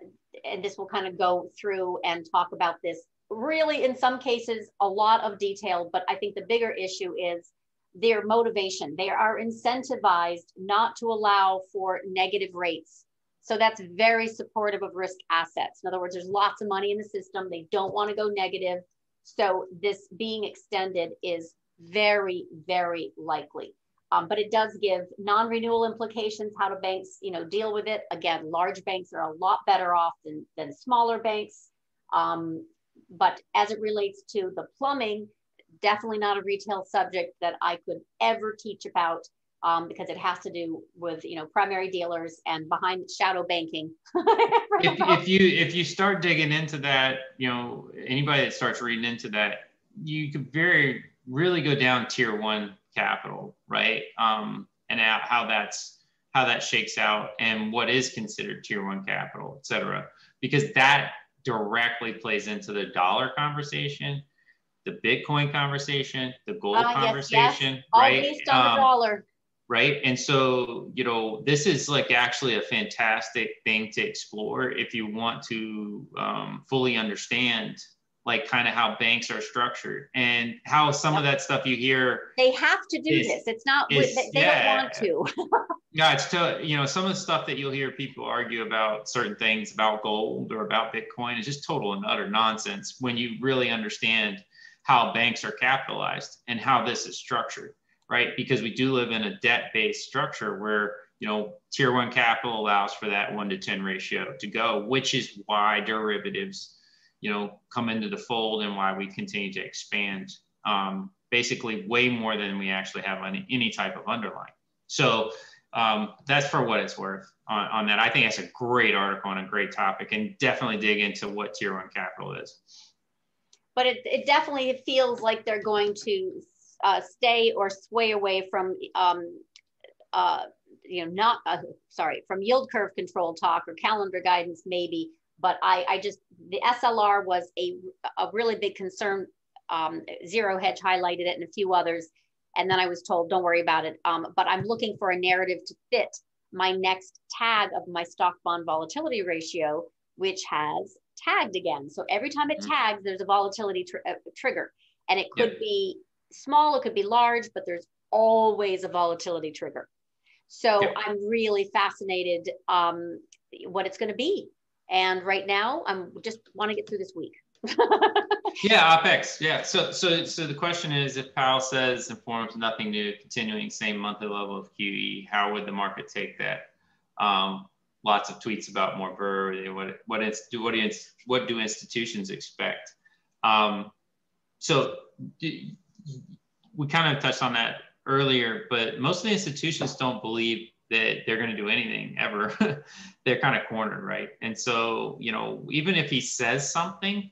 and this will kind of go through and talk about this really in some cases a lot of detail, but I think the bigger issue is their motivation. They are incentivized not to allow for negative rates. So that's very supportive of risk assets. In other words, there's lots of money in the system. They don't want to go negative. So this being extended is very, very likely. Um, but it does give non-renewal implications, how do banks, you know, deal with it. Again, large banks are a lot better off than, than smaller banks. Um, but as it relates to the plumbing, definitely not a retail subject that I could ever teach about um, because it has to do with you know primary dealers and behind shadow banking. if, if you if you start digging into that, you know anybody that starts reading into that, you could very really go down tier one capital, right? Um, and how that's how that shakes out and what is considered tier one capital, et cetera, because that directly plays into the dollar conversation, the Bitcoin conversation, the gold uh, conversation, yes, yes. right? All based on um, the dollar. Right. And so, you know, this is like actually a fantastic thing to explore if you want to um, fully understand like kind of how banks are structured and how some of that stuff you hear they have to do is, this. It's not is, they, they yeah, don't want to. Yeah it's to, you know some of the stuff that you'll hear people argue about certain things about gold or about bitcoin is just total and utter nonsense when you really understand how banks are capitalized and how this is structured right because we do live in a debt-based structure where you know tier one capital allows for that 1 to 10 ratio to go which is why derivatives you know, come into the fold and why we continue to expand um, basically way more than we actually have on any type of underlying. So um, that's for what it's worth on, on that. I think that's a great article and a great topic and definitely dig into what tier one capital is. But it, it definitely feels like they're going to uh, stay or sway away from, um, uh, you know, not, uh, sorry, from yield curve control talk or calendar guidance maybe but I, I just, the SLR was a, a really big concern. Um, Zero Hedge highlighted it and a few others. And then I was told, don't worry about it. Um, but I'm looking for a narrative to fit my next tag of my stock bond volatility ratio, which has tagged again. So every time it mm-hmm. tags, there's a volatility tr- uh, trigger. And it could be small, it could be large, but there's always a volatility trigger. So I'm really fascinated um, what it's going to be. And right now, I'm just want to get through this week. yeah, OPEX. Yeah. So, so, so the question is, if Powell says informs nothing new, continuing same monthly level of QE, how would the market take that? Um, lots of tweets about more ver. What what do what what do institutions expect? Um, so we kind of touched on that earlier, but most of the institutions don't believe that they're going to do anything ever, they're kind of cornered, right? And so, you know, even if he says something,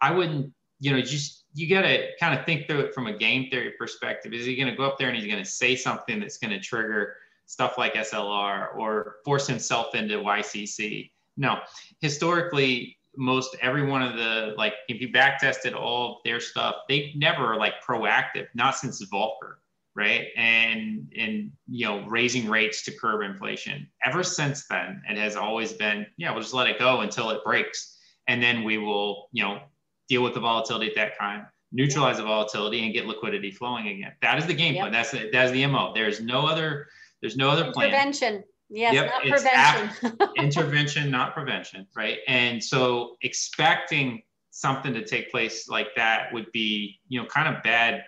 I wouldn't, you know, just you got to kind of think through it from a game theory perspective. Is he going to go up there and he's going to say something that's going to trigger stuff like SLR or force himself into YCC? No, historically, most every one of the like if you back tested all of their stuff, they never are like proactive, not since Volcker right? And and you know, raising rates to curb inflation. Ever since then, it has always been, yeah, we'll just let it go until it breaks, and then we will, you know, deal with the volatility at that time, neutralize the volatility, and get liquidity flowing again. That is the game yep. plan. That's the, that's the mo. There's no other. There's no other plan. Yes, yep, not prevention. intervention, not prevention, right? And so expecting something to take place like that would be, you know, kind of bad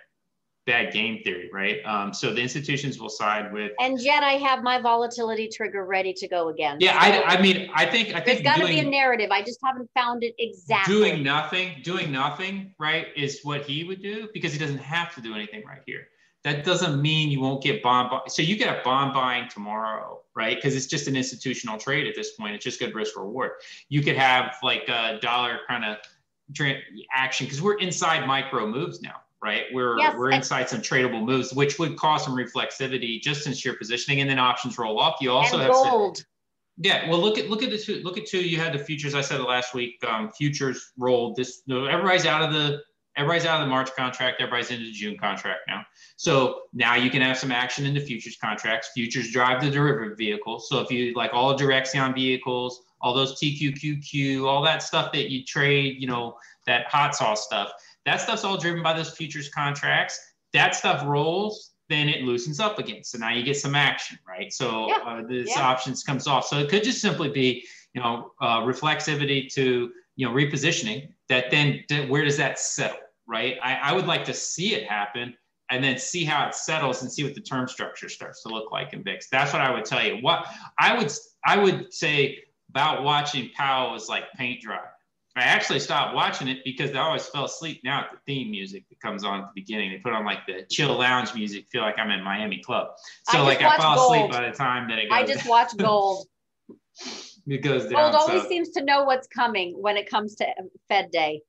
bad game theory, right? Um, so the institutions will side with. And yet, I have my volatility trigger ready to go again. Yeah, so I, I mean, I think I think there's got to be a narrative. I just haven't found it exactly. Doing nothing, doing nothing, right, is what he would do because he doesn't have to do anything right here. That doesn't mean you won't get bond. Buy- so you get a bond buying tomorrow, right? Because it's just an institutional trade at this point. It's just good risk reward. You could have like a dollar kind of action because we're inside micro moves now right? We're yes. we're inside some tradable moves, which would cause some reflexivity just since you're positioning, and then options roll off. You also and have gold. To, yeah, well, look at look at the two. Look at two. You had the futures. I said last week. Um, futures rolled. This everybody's out of the everybody's out of the March contract. Everybody's into the June contract now. So now you can have some action in the futures contracts. Futures drive the derivative vehicles. So if you like all Direxion vehicles, all those TQQQ, all that stuff that you trade, you know, that hot sauce stuff that stuff's all driven by those futures contracts. That stuff rolls, then it loosens up again. So now you get some action, right? So yeah. uh, this yeah. options comes off. So it could just simply be, you know, uh, reflexivity to, you know, repositioning that then where does that settle, right? I, I would like to see it happen and then see how it settles and see what the term structure starts to look like in VIX. That's what I would tell you. What I would I would say about watching Powell was like paint dry. I actually stopped watching it because I always fell asleep now at the theme music that comes on at the beginning. They put on like the chill lounge music, feel like I'm in Miami Club. So I like I fall gold. asleep by the time that it goes. I just watch gold. it goes down. Gold always so. seems to know what's coming when it comes to Fed Day.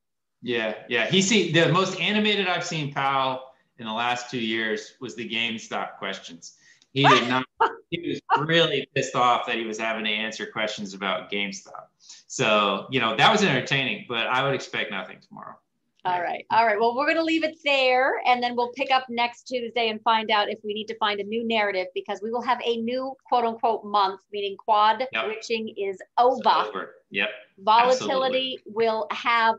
Yeah, yeah. He see the most animated I've seen Powell in the last two years was the GameStop questions. He did not. he was really pissed off that he was having to answer questions about GameStop. So you know that was entertaining, but I would expect nothing tomorrow. All right. All right. Well, we're going to leave it there and then we'll pick up next Tuesday and find out if we need to find a new narrative because we will have a new quote unquote month, meaning quad yep. witching is over. over. Yep. Volatility Absolutely. will have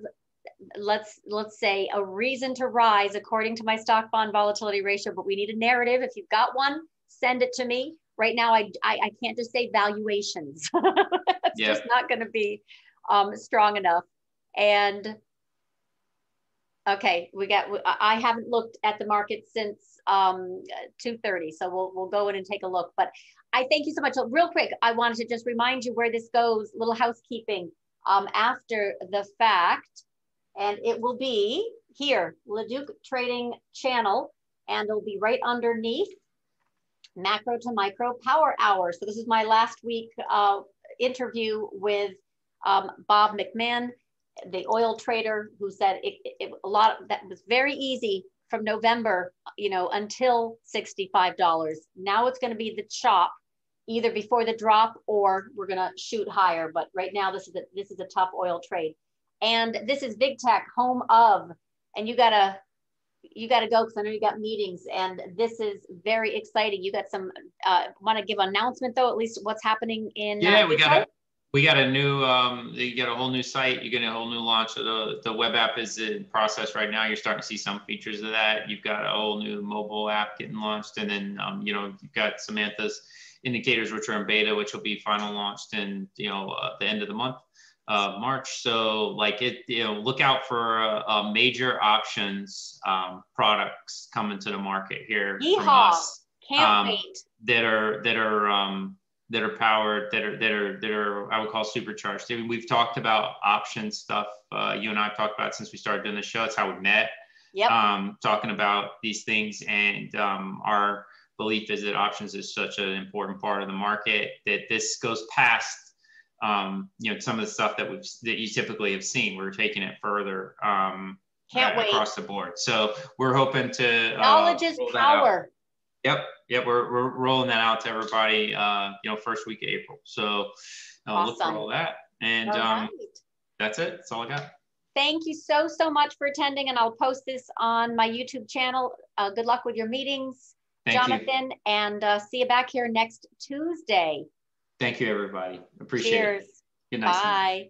let's let's say a reason to rise according to my stock bond volatility ratio, but we need a narrative. If you've got one, send it to me. Right now, I I, I can't just say valuations. it's yep. just not going to be um, strong enough. And okay, we got. I haven't looked at the market since um, two thirty, so we'll we'll go in and take a look. But I thank you so much. Real quick, I wanted to just remind you where this goes. Little housekeeping. Um, after the fact, and it will be here, LeDuc Trading Channel, and it'll be right underneath macro to micro power hour. So this is my last week uh, interview with um, Bob McMahon, the oil trader, who said it, it, a lot of, that was very easy from November, you know, until $65. Now it's going to be the chop either before the drop or we're going to shoot higher. But right now, this is a, this is a tough oil trade. And this is Big Tech, home of, and you gotta you gotta go because I know you got meetings, and this is very exciting. You got some uh, want to give an announcement though, at least what's happening in yeah, uh, we got a we got a new um, you get a whole new site you get a whole new launch the, the web app is in process right now you're starting to see some features of that you've got a whole new mobile app getting launched and then um, you know you've got samantha's indicators which are in beta which will be final launched in you know uh, the end of the month uh, March. So like it, you know, look out for uh, uh, major options um, products coming to the market here Yeehaw. from us. Can't um, wait. That are that are um, that are powered that are that are that are I would call supercharged. I mean, we've talked about option stuff. Uh, you and I have talked about since we started doing the show. It's how we met. Yep. Um, talking about these things and um, our belief is that options is such an important part of the market that this goes past um, you know, some of the stuff that we've that you typically have seen. We're taking it further um, Can't uh, wait. across the board. So we're hoping to uh, knowledge is power. Yep, yep. We're, we're rolling that out to everybody. Uh, you know, first week of April. So uh, awesome. look for all that. And all um, that's it. That's all I got. Thank you so so much for attending, and I'll post this on my YouTube channel. Uh, good luck with your meetings, Thank Jonathan, you. and uh, see you back here next Tuesday. Thank you, everybody. Appreciate it. Cheers. it. Good night. Bye.